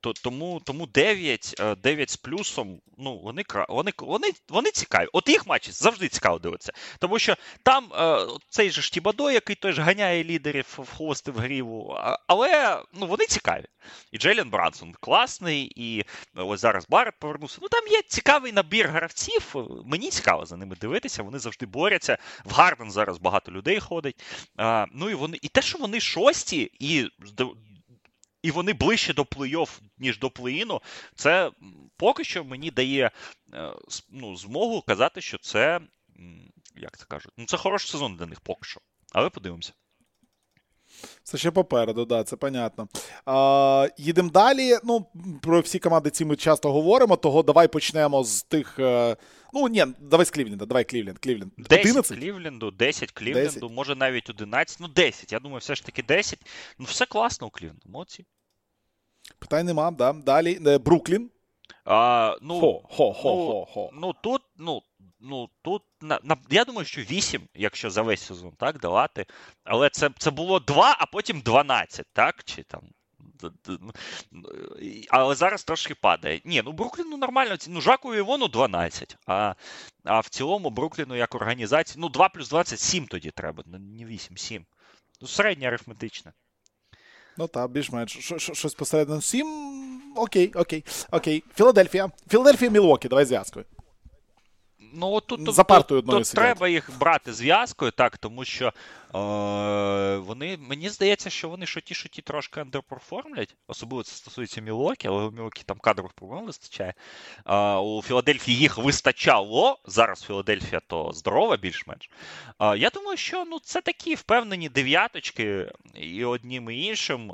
То, Тому тому 9 9 е, з плюсом, ну, вони вони, вони, вони цікаві. От їх матчі завжди цікаво дивитися. Тому що там е, цей же Штібадо, який теж ганяє лідерів в хвости в гріву, але ну, вони цікаві. І Джелін Брансон класний, і ось зараз Барет повернувся. Ну там є цікавий набір гравців. Мені цікаво за ними дивитися. Вони завжди борються. В Гарден зараз багато людей ходить. Ну і вони, і те, що вони шості, і і вони ближче до плей-офф, ніж до плей-іну, це поки що мені дає е, ну, змогу казати, що це, як це кажуть, ну це хороший сезон для них поки що. Але подивимося. Це ще попереду, да, це понятно. А, Їдемо далі. Ну, Про всі команди ці ми часто говоримо, того давай почнемо з тих. Ну, ні, давай з Клівленда, давай Клівленд. Клівленд. 10 11? Клівленду, 10 Клівленду, 10. може навіть 11. Ну, 10. Я думаю, все ж таки 10. Ну, все класно у Клівленду. Молодці. Питань нема, да. Далі. Е, Бруклін. А, ну, хо, хо, хо, ну, хо, хо. Ну, тут, ну, ну тут на, на я думаю, що 8, якщо за весь сезон так давати. Але це це було 2, а потім 12, так? Чи там. Ну, але зараз трошки падає. Ні, ну Брукліну нормально. Ну, Жаку Івону 12. А а в цілому Брукліну як організації. Ну, 2 плюс 27 тоді треба, не 8, 7. Ну, середнє арифметичне. Ну так, більш-менш. Щось посередині 7. Окей, окей, окей. Філадельфія. Філадельфія Мілвокі, давай зв'язкою. Ну, тут, За партою тут, тут треба їх брати зв'язкою, так, тому що е, вони, мені здається, що вони шоті шоті трошки андерперформлять. Особливо це стосується Мілокі, але у Мілокі там кадрових проблем вистачає. Е, у Філадельфії їх вистачало. Зараз Філадельфія то здорова, більш-менш. Е, я думаю, що ну, це такі впевнені дев'яточки і одним і іншим.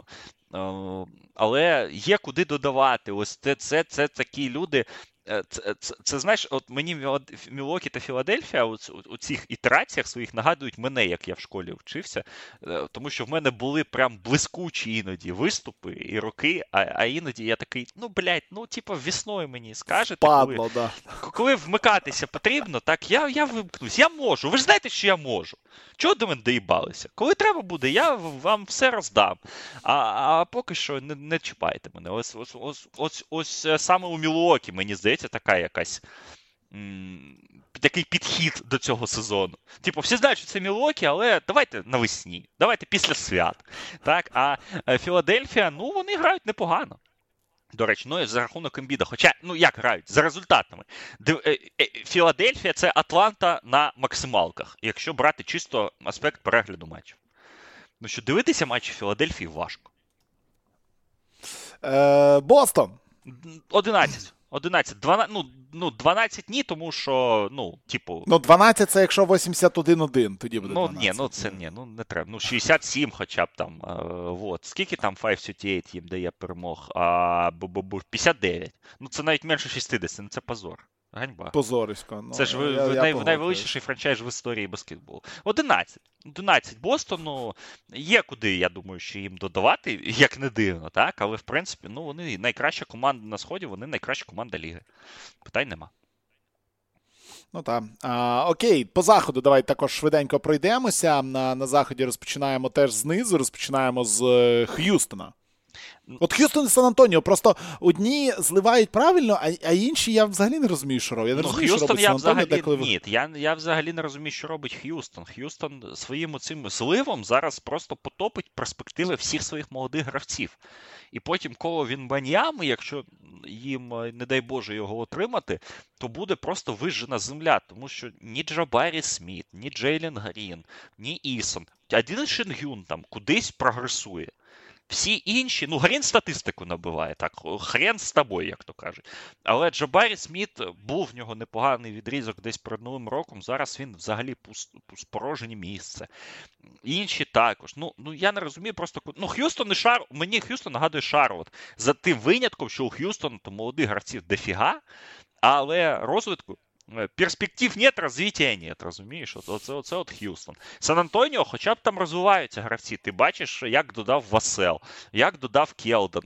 Але є куди додавати. Ось це, це, це такі люди, це, це, це знаєш, от мені Мілокі та Філадельфія у, у цих ітераціях своїх нагадують мене, як я в школі вчився, е, тому що в мене були прям блискучі іноді виступи і роки, а а іноді я такий, ну блядь, ну типу, весною мені скажете, Падло, коли, да. коли вмикатися потрібно, так я я вимкнусь, я можу. Ви ж знаєте, що я можу. Чого до мене доїбалися? Коли треба буде, я вам все роздам. А а поки що не не чіпайте мене. Ось ось ось ось ось е, саме у Мілуокі, мені здається, така якась. Такий підхід до цього сезону. Типу, всі знають, що це Мілокі, але давайте навесні, давайте після свят. Так, А е, Філадельфія, ну, вони грають непогано. До речі, ну і за рахунок Ембіда. Хоча, ну як грають? За результатами. Е, Філадельфія це Атланта на максималках, якщо брати чисто аспект перегляду матчів. Ну що дивитися матчі Філадельфії важко. Е, Бостон. 11. 11. 12, ну, ну, 12 ні, тому що, ну, типу. Ну, 12 це якщо 81-1, тоді буде. 12. Ну, ні, ну це ні, ну не треба. Ну, 67 хоча б там. Е, вот. Скільки там 538 їм дає перемог? А, 59. Ну, це навіть менше 60, ну це позор. Ганьба. Позорисько. Ну, Це ж ви, я, най, я найвеличніший франчайз в історії баскетболу. 11. 11 Бостону є куди, я думаю, що їм додавати, як не дивно, так? Але в принципі, ну вони найкраща команда на сході, вони найкраща команда ліги. Питань нема. Ну так. Окей, по заходу давай також швиденько пройдемося. На на заході розпочинаємо теж знизу, розпочинаємо з е, Х'юстона. От Х'юстон і Сан Антоніо просто одні зливають правильно, а а інші я взагалі не розумію, що робить. Я не ну, розумію, Х'юстон що робить я взагалі деколи... ні. Я я взагалі не розумію, що робить Х'юстон. Х'юстон своїм цим зливом зараз просто потопить перспективи всіх своїх молодих гравців. І потім, коло він банями, якщо їм, не дай Боже, його отримати, то буде просто вижжена земля, тому що ні Джабарі Сміт, ні Джейлен Грін, ні Ісон, один Шингюн там кудись прогресує. Всі інші, ну, Грін статистику набиває, так, хрен з тобою, як то кажуть. Але Джабарі Сміт був в нього непоганий відрізок десь перед новим роком. Зараз він взагалі спорожені місце. Інші також. Ну, ну я не розумію, просто ну, Х'юстон і Шар. Мені Х'юстон нагадує Шарлот. За тим винятком, що у Х'юстона то молодих гравців дофіга, але розвитку перспектив нет, розвиття нет, розумієш? Оце, оце от Х'юстон. Сан Антоніо, хоча б там розвиваються гравці. Ти бачиш, як додав Васел, як додав Келден.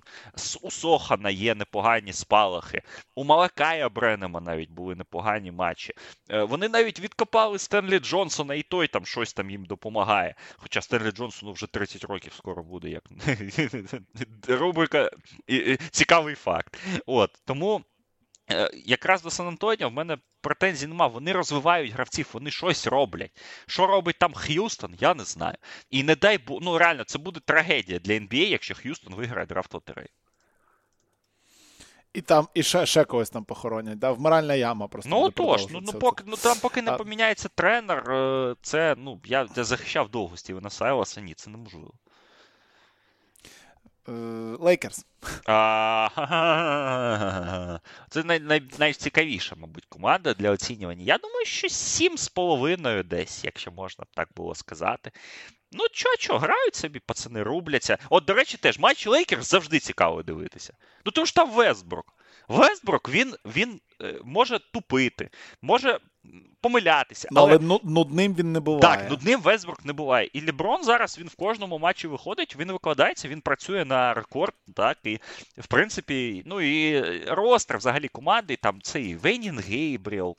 У Сохана є непогані спалахи. У Малакая Бренема навіть були непогані матчі. Е, вони навіть відкопали Стенлі Джонсона, і той там щось там їм допомагає. Хоча Стенлі Джонсону вже 30 років скоро буде, як рубрика цікавий факт. От Тому. Е, якраз до Сан Антоніо в мене претензій нема. Вони розвивають гравців, вони щось роблять. Що робить там Х'юстон, я не знаю. І не дай бо, ну реально, це буде трагедія для NBA, якщо Х'юстон виграє драфт лотерею. І там і ще ще когось там похоронять, да? вмиральна яма просто. Ну тож, ну ну поки ну там поки не поміняється тренер, е, це ну я, я захищав довго Стівена Сайласа, ні, це неможливо. Лейкерс. Це най, най, найцікавіша, мабуть, команда для оцінювання. Я думаю, що 7,5 десь, якщо можна так було сказати. Ну, чо, чо, грають собі, пацани рубляться. От, до речі, теж матч Лейкерс завжди цікаво дивитися. Ну, тому що там Вестбрук. Вестбрук він він е, може тупити, може помилятися. Ну, але, але нудним він не буває. Так, нудним Вестбрук не буває. І Ліброн зараз він в кожному матчі виходить, він викладається, він працює на рекорд. так, І в принципі, ну і ростер взагалі команди, там цей Вейнін Гейбріел.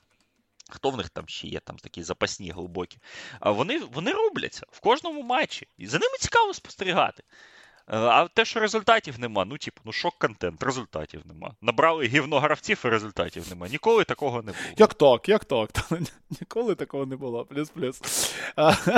Хто в них там ще є, там такі запасні глибокі. А вони вони рубляться в кожному матчі. І за ними цікаво спостерігати. Е, а те, що результатів нема, ну, типу, ну шок-контент, результатів нема. Набрали гівно гравців і результатів нема. Ніколи такого не було. Як так, як так? Ніколи такого не було. Плюс-плюс.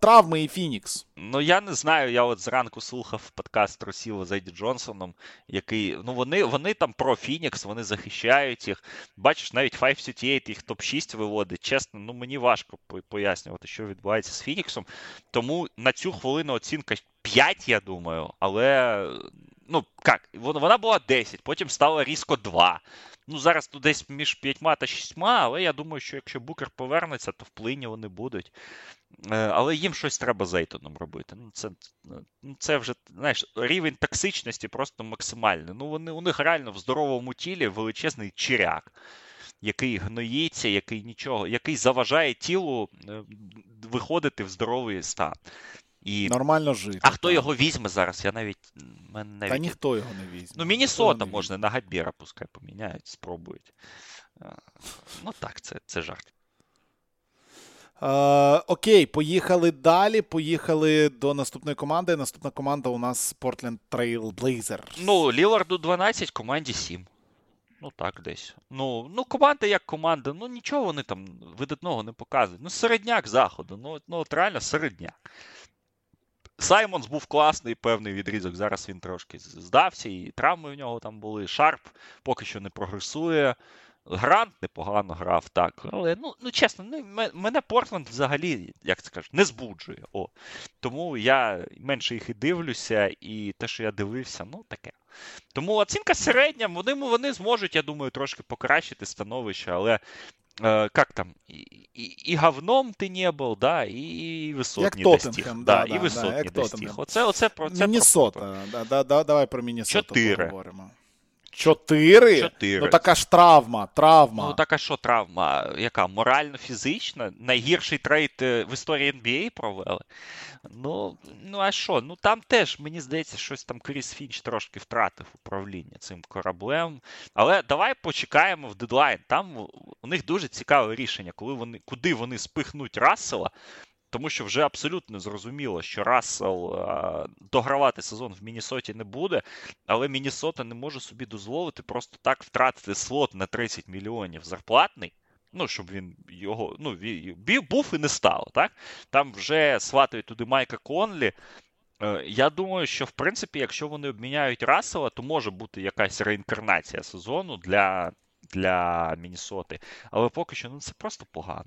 Травми і Фінікс. Ну, я не знаю. Я от зранку слухав подкаст Росіла з Еді Джонсоном, який. Ну, вони вони там про Фінікс, вони захищають їх. Бачиш, навіть 538 їх топ-6 виводить. Чесно, ну мені важко пояснювати, що відбувається з Фініксом. Тому на цю хвилину оцінка 5, я думаю, але. Ну, як, вона була 10, потім стала різко 2. Ну, зараз тут десь між п'ятьма та шістьма, але я думаю, що якщо Букер повернеться, то вплині вони будуть. Е, але їм щось треба з Ейтоном робити. Ну, Це ну, це вже знаєш, рівень токсичності просто максимальний. Ну, вони, У них реально в здоровому тілі величезний чиряк, який гноїться, який нічого, який заважає тілу е, виходити в здоровий стан. І... Нормально жити. А хто його візьме зараз? Я навіть. навіть... Та ніхто його не візьме. Ну, Мінісота можна на Габіра, пускай поміняють, спробують. Ну так, це це жарт. Е, окей, поїхали далі. Поїхали до наступної команди. Наступна команда у нас Portland Trail Blazers. Ну, Ліларду 12, команді 7. Ну так, десь. Ну, ну команда як команда, ну нічого вони там видатного не показують. Ну, середняк заходу. Ну, ну от реально середняк. Саймонс був класний певний відрізок. Зараз він трошки здувся, і травми в нього там були. Шарп поки що не прогресує. Грант непогано грав, так. Але ну ну чесно, ну, мене Портленд взагалі, як це кажуть, не збуджує. О. Тому я менше їх і дивлюся, і те, що я дивився, ну таке. Тому оцінка середня, вони вони зможуть, я думаю, трошки покращити становище, але э, как там, и, и, и говном ти не був, да, і висот як не достиг. Да, да, і висот да, не достиг. Оце, оце про це Міннесота, про... да, да, давай про Міннесоту поговоримо. Чотири? Чотири. Ну така ж травма, травма. Ну така що травма? Яка? Морально-фізична? Найгірший трейд е, в історії NBA провели. Ну, ну а що? Ну там теж, мені здається, щось там Кріс Фінч трошки втратив управління цим кораблем. Але давай почекаємо в дедлайн. Там у них дуже цікаве рішення, коли вони, куди вони спихнуть Рассела. Тому що вже абсолютно зрозуміло, що Рассел а, догравати сезон в Мінісоті не буде, але Мінісота не може собі дозволити просто так втратити слот на 30 мільйонів зарплатний. Ну, щоб він його ну, був і не стало. так? Там вже сватають туди Майка Конлі. Е, я думаю, що в принципі, якщо вони обміняють Рассела, то може бути якась реінкарнація сезону для для Мінісоти. Але поки що ну, це просто погано.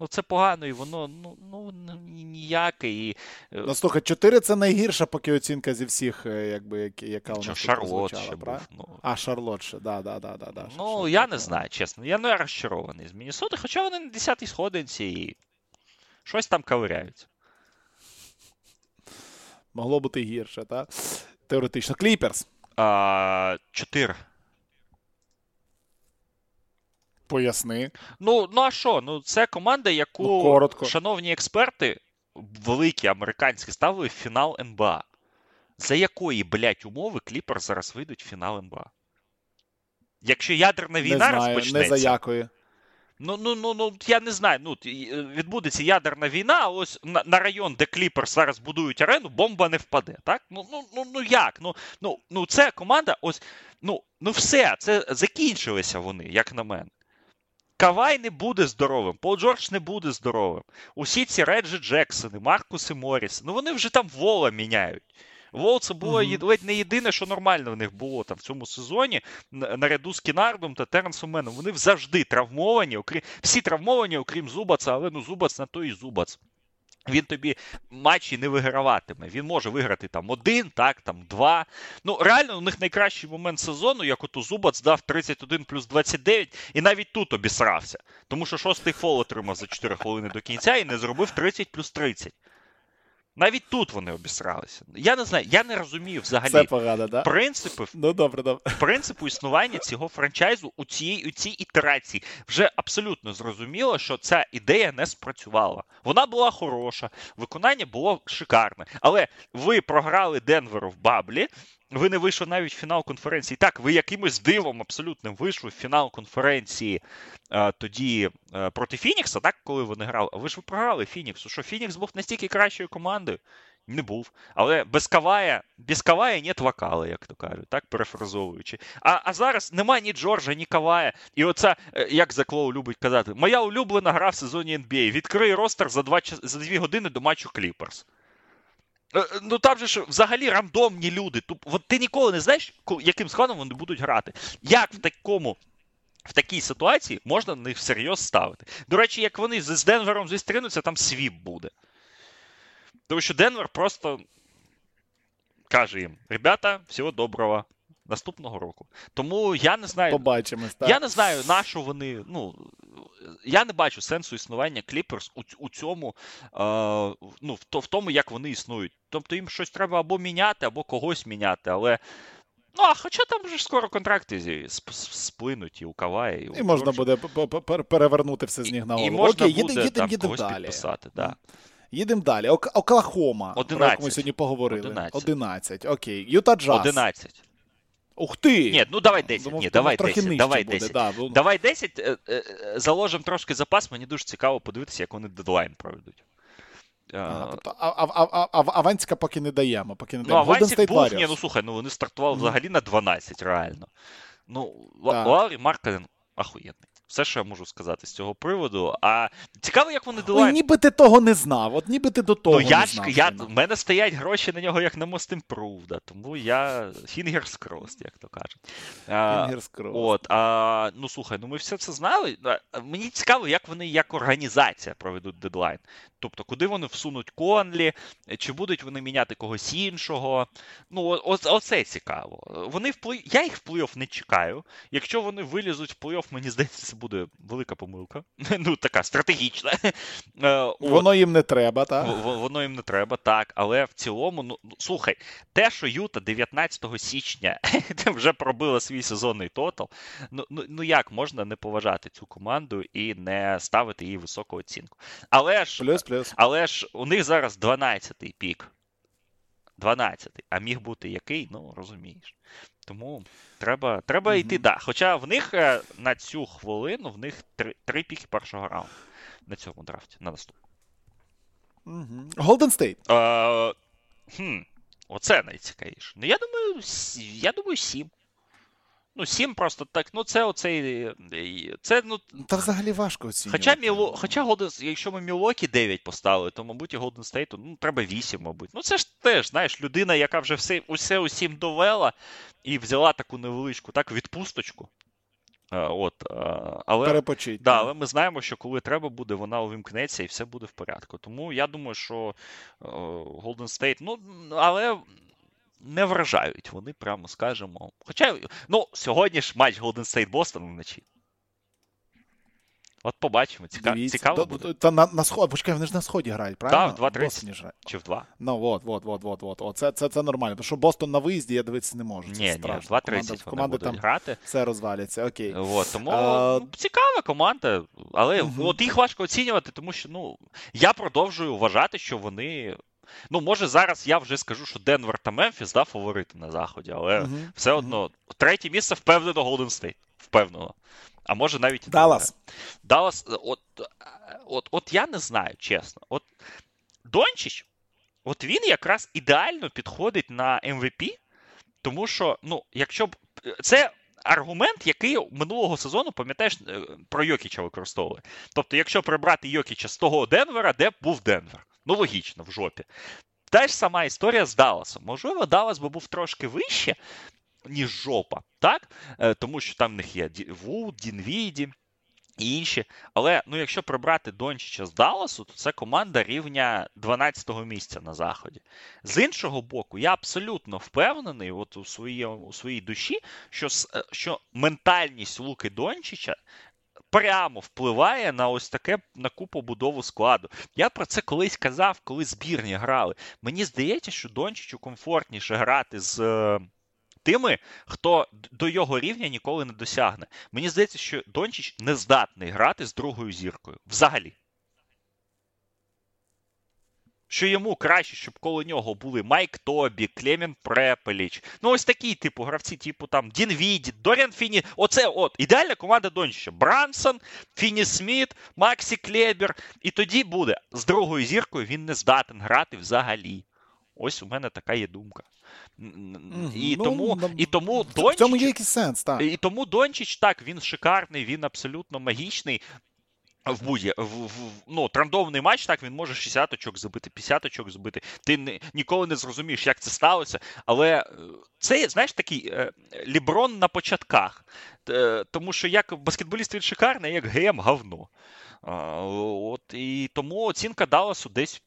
Ну, це погано, і воно ну, ну, ніяке. І... Е, ну, слухай, 4 це найгірша поки оцінка зі всіх, е, якби, яка у нас Шарлот ще був. Ну... А, Шарлот ще, да, да, да, да, да. Ну, ще, я не знаю, чесно. Я не розчарований з Мінісоти, хоча вони на 10-й сходинці і щось там ковиряються. Могло бути гірше, так? Теоретично. Кліперс. Чотири. Поясни. Ну, ну а що? Ну, це команда, яку ну, коротко. шановні експерти, великі американські, ставили в фінал НБА. За якої, блядь, умови Кліпер зараз вийдуть в фінал НБА? Якщо ядерна війна не знаю, розпочнеться. Не за якої. Ну, ну, ну, ну, я не знаю. Ну, Відбудеться ядерна війна, а ось на, на район, де Кліпер зараз будують арену, бомба не впаде. Так? Ну, ну, ну, ну як? Ну, ну, ну, це команда, ось, ну, ну все, це закінчилися вони, як на мене. Кавай не буде здоровим, Пол Джордж не буде здоровим. Усі ці Реджі Джексони, Маркуси Моріс, ну вони вже там вола міняють. Вол це було mm-hmm. ледь не єдине, що нормально в них було там в цьому сезоні, наряду з Кінардом та Теренсом Меном. Вони завжди травмовані, окрім всі травмовані, окрім Зубаца, але ну Зубац на то і Зубац. Він тобі матчі не виграватиме. Він може виграти там один, так, там два. Ну, реально, у них найкращий момент сезону, як от у Зубац дав 31 плюс 29, і навіть тут обісрався. Тому що шостий фол отримав за 4 хвилини до кінця і не зробив 30 плюс 30. Навіть тут вони обісралися. Я не знаю, я не розумію взагалі Це погано, да? принципи ну, добре, добре. принципу існування цього франчайзу у цій у цій ітерації. Вже абсолютно зрозуміло, що ця ідея не спрацювала. Вона була хороша, виконання було шикарне. Але ви програли Денверу в Bubble і. Ви не вийшли навіть в фінал конференції. Так, ви якимось дивом абсолютним вийшли в фінал конференції а, тоді а, проти Фінікса, так, коли вони грали. А ви ж ви програли Фініксу. Що Фінікс був настільки кращою командою? Не був. Але без Кавая, без Кавая нет вокала, як то кажуть, так перефразовуючи. А а зараз нема ні Джорджа, ні Кавая. І оце, як Зак Лоу любить казати, моя улюблена гра в сезоні NBA. Відкрий roster за два за дві години до матчу Кліперс. Е, ну там же ж взагалі рандомні люди. От ти ніколи не знаєш, яким складом вони будуть грати. Як в такому. В такій ситуації можна на них всерйоз ставити. До речі, як вони з Денвером зустрінуться, там sweep буде. Тому що Денвер просто каже їм: ребята, всього доброго наступного року. Тому я не знаю. Побачимось, так. Я не знаю, на що вони. ну, Я не бачу сенсу існування Clippers у у цьому, е, ну, в, в тому, як вони існують. Тобто їм щось треба або міняти, або когось міняти. Але. Ну, а хоча там вже скоро контракти сплинуть і у Кавая, і у І можна буде перевернути все з ніг на голову. І можна Окей, буде їдем, там їдем когось далі. підписати. Да. Їдемо далі. Оклахома, 11. про яку ми сьогодні поговорили. 11. 11. Окей. Юта Джаз. 11. Ух ти! Ні, ну давай 10. Думав, Ні, давай 10. Давай 10. Да, бо... Давай 10. Е, е, заложимо трошки запас. Мені дуже цікаво подивитися, як вони дедлайн проведуть. Ага, тобто, Аванська поки не даємо. Поки не даємо. Ну, Аванськ був, ні, ну слухай, ну вони стартували взагалі на 12, реально. Ну, Лаурі Маркален ахуєнний. Все, що я можу сказати з цього приводу. А цікаво, як вони долають. ніби ти того не знав. От ніби ти до того. Ну, я не знав. я, в мене стоять гроші на нього як на Most Improved, тому я fingers crossed, як то кажуть. Fingers crossed. От, а, Ну слухай, ну ми все це знали. Мені цікаво, як вони як організація проведуть дедлайн. Тобто, куди вони всунуть Конлі, чи будуть вони міняти когось іншого. Ну, оце цікаво. Вони вплив... Я їх в плей-офф не чекаю. Якщо вони вилізуть в плей-офф, мені здається, це буде велика помилка. Ну, така стратегічна. Е, воно їм не треба, так? Воно їм не треба, так. Але в цілому, ну, ну слухай, те, що Юта 19 січня вже пробила свій сезонний тотал, ну, ну, ну як можна не поважати цю команду і не ставити їй високу оцінку. Але ж. Плюс плюс. Але ж у них зараз 12-й пік. 12-й. А міг бути який, ну розумієш. Тому треба треба mm-hmm. йти. да. Хоча в них е, на цю хвилину в них три, три піки першого раунду на цьому драфті, на наступному. Голден Стейт. Оце найцікавіше. Ну, я думаю, я думаю, сім. Ну, сім просто так. Ну, це оцей. Це, ну... Та взагалі важко оцінювати. Хоча Міло... Хоча Golden... якщо ми Мілокі 9 поставили, то, мабуть, і Голден Стейту ну, треба 8, мабуть. Ну, це ж теж, знаєш, людина, яка вже все усе усім довела і взяла таку невеличку так, відпусточку. От, але, Перепочить. Да, але ми знаємо, що коли треба буде, вона увімкнеться і все буде в порядку. Тому я думаю, що Golden State, ну, але не вражають вони, прямо скажемо. Хоча, ну, сьогодні ж матч Golden State Boston вночі. От побачимо, Ціка... Дивіться, цікаво. буде. Та на на сход, почекай, вони ж на сході грають, правильно? Так, в 2.30 чи в 2. Ну, от, от, от, от, от. Це, це, це нормально. Тому що Бостон на виїзді я дивитися не можу. Це ні, страшно. ні, 2.30 вони будуть там грати. Все розваляться, окей. От, тому а... Ну, цікава команда, але угу. от їх важко оцінювати, тому що ну, я продовжую вважати, що вони Ну, може, зараз я вже скажу, що Денвер та Мемфіс да, фаворити на заході, але uh-huh. все одно третє місце впевнено Голден Стейт. Впевнено. А може навіть і Даллас. Даллас, от, от, от я не знаю, чесно. От Дончич, от він якраз ідеально підходить на MVP, ем тому що, ну, якщо б. Це. Аргумент, який минулого сезону, пам'ятаєш, е, про Йокіча використовували. Тобто, якщо прибрати Йокіча з того Денвера, де б був Денвер. Ну, логічно, в жопі. Та ж сама історія з Далласом. Можливо, Даллас би був трошки вище, ніж жопа, так? Е, тому що там в них є Вуд, Дінвіді і інші. Але ну, якщо прибрати Дончича з Далласу, то це команда рівня 12-го місця на заході. З іншого боку, я абсолютно впевнений от у своїй у своїй душі, що е, що ментальність Луки Дончича прямо впливає на ось таке на купу будову складу. Я про це колись казав, коли збірні грали. Мені здається, що Дончичу комфортніше грати з. Е, тими, хто до його рівня ніколи не досягне. Мені здається, що Дончич не здатний грати з другою зіркою. Взагалі що йому краще, щоб коло нього були Майк Тобі, Клемен Препеліч. Ну, ось такі, типу, гравці, типу там Дінвіді, Доріан Фіні. Оце от ідеальна команда Дончича. Брансон, Фіні Сміт, Максі Клебер. І тоді буде з другою зіркою він не здатен грати взагалі. Ось у мене така є думка. І ну, тому і тому Дончич, в цьому є якийсь сенс, так. І тому Дончич, так, він шикарний, він абсолютно магічний в будь в, в, ну, трандовний матч, так він може 60 очок забити, 50 очок забити. Ти не, ніколи не зрозумієш, як це сталося. Але е, це, знаєш, такий е, ліброн на початках. Е, тому що як баскетболіст він шикарний, як ГМ говно. Е, от, І тому оцінка Далласу десь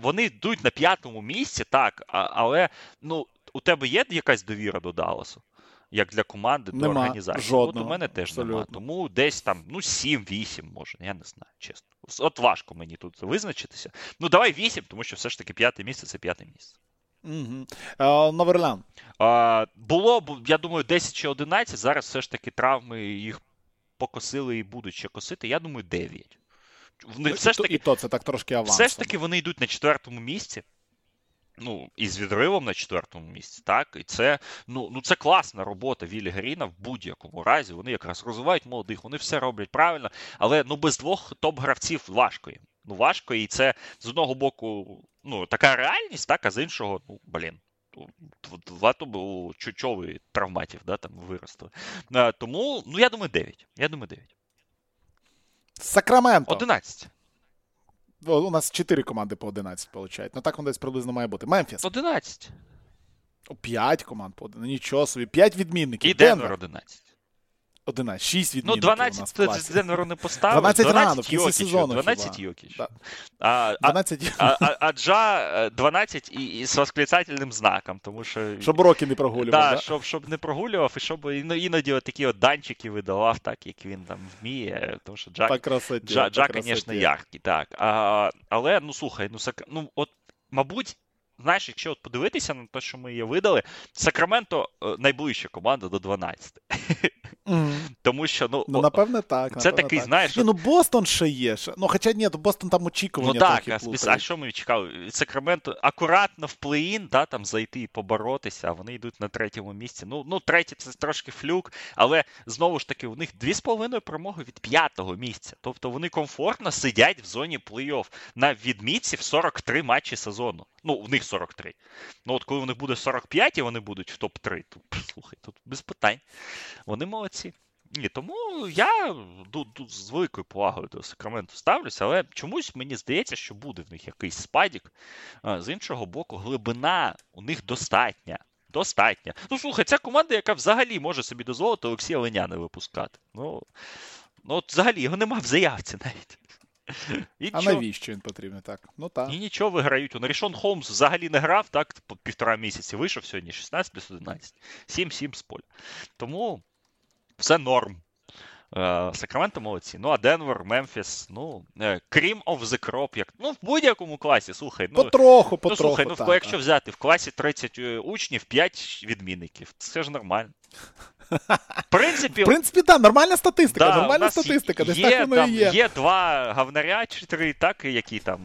вони йдуть на п'ятому місці, так, але ну, у тебе є якась довіра до Далласу? Як для команди нема, до організації. Жодного, От у мене теж абсолютно. нема. Тому десь там ну 7-8 може, я не знаю, чесно. От важко мені тут визначитися. Ну, давай 8, тому що все ж таки п'яте місце це п'яте місце. Угу. Новерланд. Було, я думаю, 10 чи 11. Зараз все ж таки травми їх покосили і будуть ще косити. Я думаю, 9. Вони, все і, ж таки, і то це так трошки авансом. Все ж таки вони йдуть на четвертому місці ну, із відривом на четвертому місці, так, і це ну, ну це класна робота Вілі Гріна в будь-якому разі. Вони якраз розвивають молодих, вони все роблять правильно, але ну без двох топ-гравців важко їм. Ну, важко, і це з одного боку ну, така реальність, так, а з іншого, ну, блін. Два чучові травматів да, там виросли. Тому, ну, я думаю, 9. Я думаю, 9. Сакраменто. 11. У нас 4 команди по 11 виходить. Ну так воно десь приблизно має бути. Мемфіс. 11. 5 команд по 11. Ну, нічого собі. 5 відмінників. І Денвер 11. 11, 6 Ну, 12 у нас в. Денверу не поставив. 12 рано, в кінці сезону 12 хіба. Йокіч. Да. А, а, 12, а, а, а Джа е, 12 і, і з восклицательним знаком, тому що... щоб роки не прогулював. Да, Да, щоб, щоб не прогулював, і щоб іноді от такі от данчики видавав, так як він там вміє. Тому що Джа, По красоті. Джа, по Джа красоті. звісно, яркий, так. А, але, ну слухай, ну, сак... ну от, мабуть, знаєш, якщо от подивитися на те, що ми її видали, Сакраменто е, найближча команда до 12. Мгм. Тому що, ну, Ну, напевне, так. це напевне, такий, так. знаєш, Ні, ну Бостон ще є. ще. Ну, хоча ні, то Бостон там очікування Ну так, трохи а, а що ми чекали? Сакраменто акуратно в плей-ін, да, там зайти і поборотися, а вони йдуть на третьому місці. Ну, ну третє це трошки флюк, але знову ж таки, у них дві з половиною перемоги від п'ятого місця. Тобто вони комфортно сидять в зоні плей-офф на відмітці в 43 матчі сезону. Ну, у них 43. Ну, от коли у них буде 45 і вони будуть в топ-3, то слухай, тут без питань. Вони молодці. Ні, тому я ду- з великою повагою до Сакраменту ставлюся, але чомусь мені здається, що буде в них якийсь спадік. З іншого боку, глибина у них достатня. Достатня. Ну, слухай, ця команда, яка взагалі може собі дозволити Олексія Леняна випускати. Ну, ну от взагалі його нема в заявці навіть. І А навіщо він потрібен? Так. Ну так. і нічого виграють. Рішон Холмс взагалі не грав, так, по півтора місяці вийшов сьогодні 16 плюс 11. 7-7 з поля. Тому все норм. Е, Сакраменто молодці. Ну, а Денвер, Мемфіс, ну, е, Cream of the crop, як. Ну, в будь-якому класі, слухай. Ну, Потроху, ну слухай, ну так, якщо так. взяти в класі 30 е, учнів, 5 відмінників. Це ж нормально. В принципі, В принципі, так, нормальна статистика, Да, нормальна статистика, десь є, так воно там, і є. є два говнаря чи три, так, які там,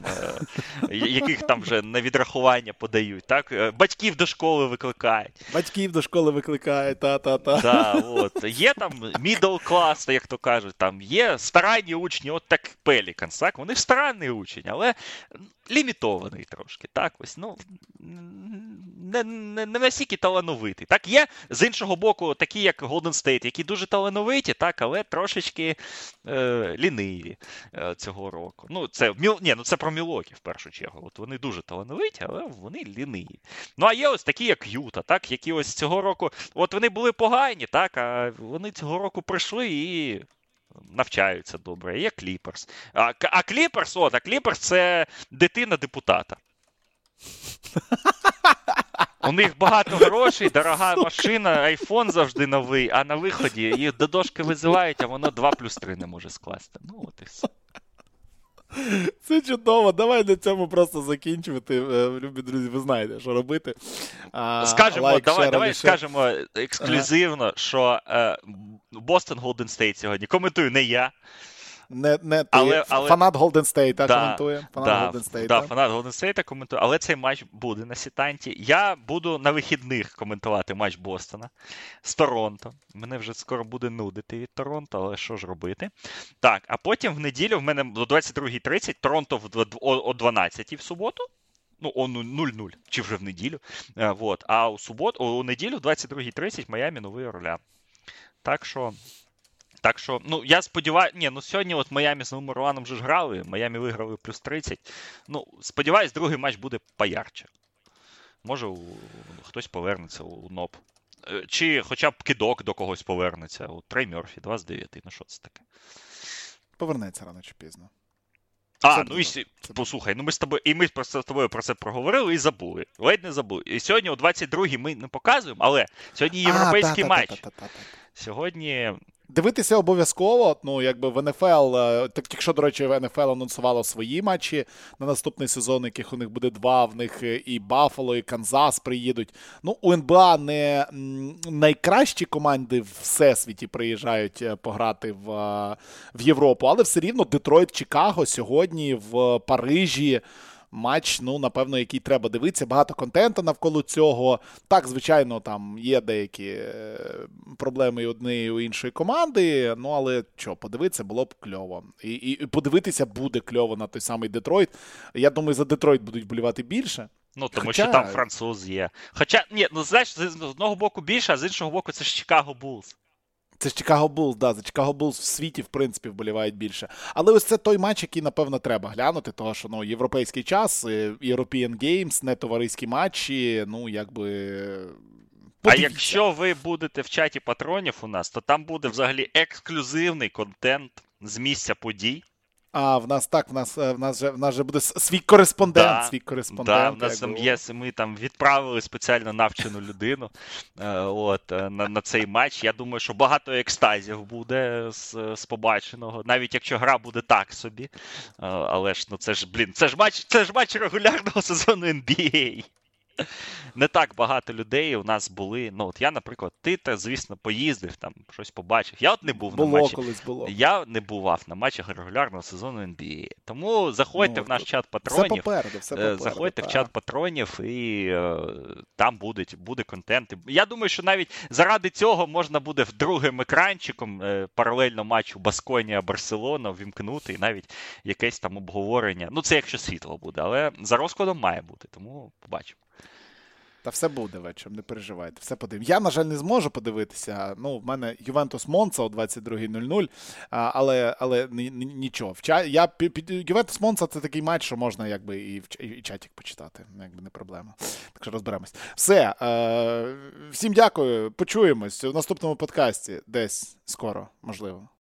е, яких там вже на відрахування подають, так, е, батьків до школи викликають. Батьків до школи викликають, та-та-та. Да, от. Є там middle class, як то кажуть, там є старанні учні, от так Пеліканс, так, вони старанний учень, але лімітований трошки, так, ось, ну, не, не, не настільки талановитий. Так, є з іншого боку, такі, як Golden State, які дуже талановиті, так, але трошечки е, ліниві е, цього року. Ну, це. Ні, ну це про Мілуокі в першу чергу. От вони дуже талановиті, але вони ліниві. Ну, а є ось такі, як Юта, так, які ось цього року, от вони були погані, так, а вони цього року прийшли і. Навчаються добре, є Кліперс. А, а Кліперс, от, а Кліперс це дитина депутата. У них багато грошей, дорога машина, айфон завжди новий, а на виході їх до дошки визивають, а воно 2 плюс 3 не може скласти. Ну, от і все. Це чудово. Давай на цьому просто закінчувати. Е, Любі друзі, ви знаєте, що робити. А, Скажемо, like, давай, share, давай скажемо ексклюзивно, що е, Бостон Голден Стейт сьогодні. Коментую не я. Не, не ти. Але- але- Фанат Голден Стейта Да, коментує. Фанат Да, Голден Стейта. да, фанат Голден Стейта коментує, але цей матч буде на Сетанті. Я буду на вихідних коментувати матч Бостона з Торонто. Мене вже скоро буде нудити від Торонто, але що ж робити? Так, а потім в неділю в мене до 22.30 Торонто в о о 12 в суботу. Ну, о 0-0, чи вже в неділю. Е, вот. А у суботу, у неділю, 22.30 Майамі Новий Орлеан. Так що. Так що, ну я сподіваюся, ні, ну сьогодні от Майамі з Новим вже ж грали, Майамі виграли плюс 30. Ну, сподіваюсь, другий матч буде поярче. Може, у, хтось повернеться у НОП. Е, Чи хоча б кидок до когось повернеться. У Трей Мерфі, 2 з 9. Ну що це таке? Повернеться рано чи пізно. А, Це ну і це послухай, ну ми з тобою, і ми просто з тобою про це проговорили і забули. Ледь не забули. І сьогодні о 22-й ми не показуємо, але сьогодні європейський А, матч. та-та-та-та-та-та. Сьогодні Дивитися обов'язково. Ну, якби в НФЛ, е, так якщо, до речі, в НФЛ анонсувало свої матчі на наступний сезон, яких у них буде два. В них е, і Баффало, і Канзас приїдуть. Ну, у НБА не найкращі команди в всесвіті приїжджають е, пограти в, в Європу, але все рівно Детройт, Чикаго сьогодні в Парижі. Матч, ну, напевно, який треба дивитися. Багато контенту навколо цього. Так, звичайно, там є деякі е, проблеми і однієї і у іншої команди. Ну, але що, подивитися було б кльово. І, і, і подивитися буде кльово на той самий Детройт. Я думаю, за Детройт будуть болівати більше. Ну, тому Хоча- що там француз є. Хоча, ні, ну знаєш, з одного боку більше, а з іншого боку, це ж Чикаго Булls. Це ж Чикаго Булls, да, за Чикаго Булls в світі, в принципі, вболівають більше. Але ось це той матч, який, напевно, треба глянути, тому що ну, європейський час, е, European Games, не товариські матчі, ну, якби Подивіться. А якщо ви будете в чаті патронів у нас, то там буде взагалі ексклюзивний контент з місця подій. А, в нас так, в нас е, в нас же в нас же буде свій кореспондент. Да, свій кореспондент. Да, в нас там є, ми там відправили спеціально навчену людину е, от, е, на, на цей матч. Я думаю, що багато екстазів буде з, з побаченого, навіть якщо гра буде так собі. Але ж ну це ж, блін, це ж матч, це ж матч регулярного сезону NBA. Не так багато людей у нас були. Ну, от я, наприклад, ти, та, звісно, поїздив, там щось побачив. Я от не був на Було матчі. колись було. Я не бував на матчах регулярного сезону NBA. Тому заходьте Ну, в наш чат Все патронів. попереду, все попереду. Заходьте в чат патронів, і е, там буде, буде контент. Я думаю, що навіть заради цього можна буде в другим екранчиком е, паралельно матчу Басконія Барселона вімкнути і навіть якесь там обговорення. Ну, це якщо світло буде, але за розкладом має бути, тому побачимо. Та все буде вечором, не переживайте, все подивимо. Я, на жаль, не зможу подивитися. Ну, в мене Ювентус Монца о 22.00, але, але ні- ні- нічого. Я, Ювентус Монца це такий матч, що можна якби і, в, і почитати. Якби не проблема. Так що розберемось. Все. Е, всім дякую. Почуємось в наступному подкасті. Десь скоро, можливо.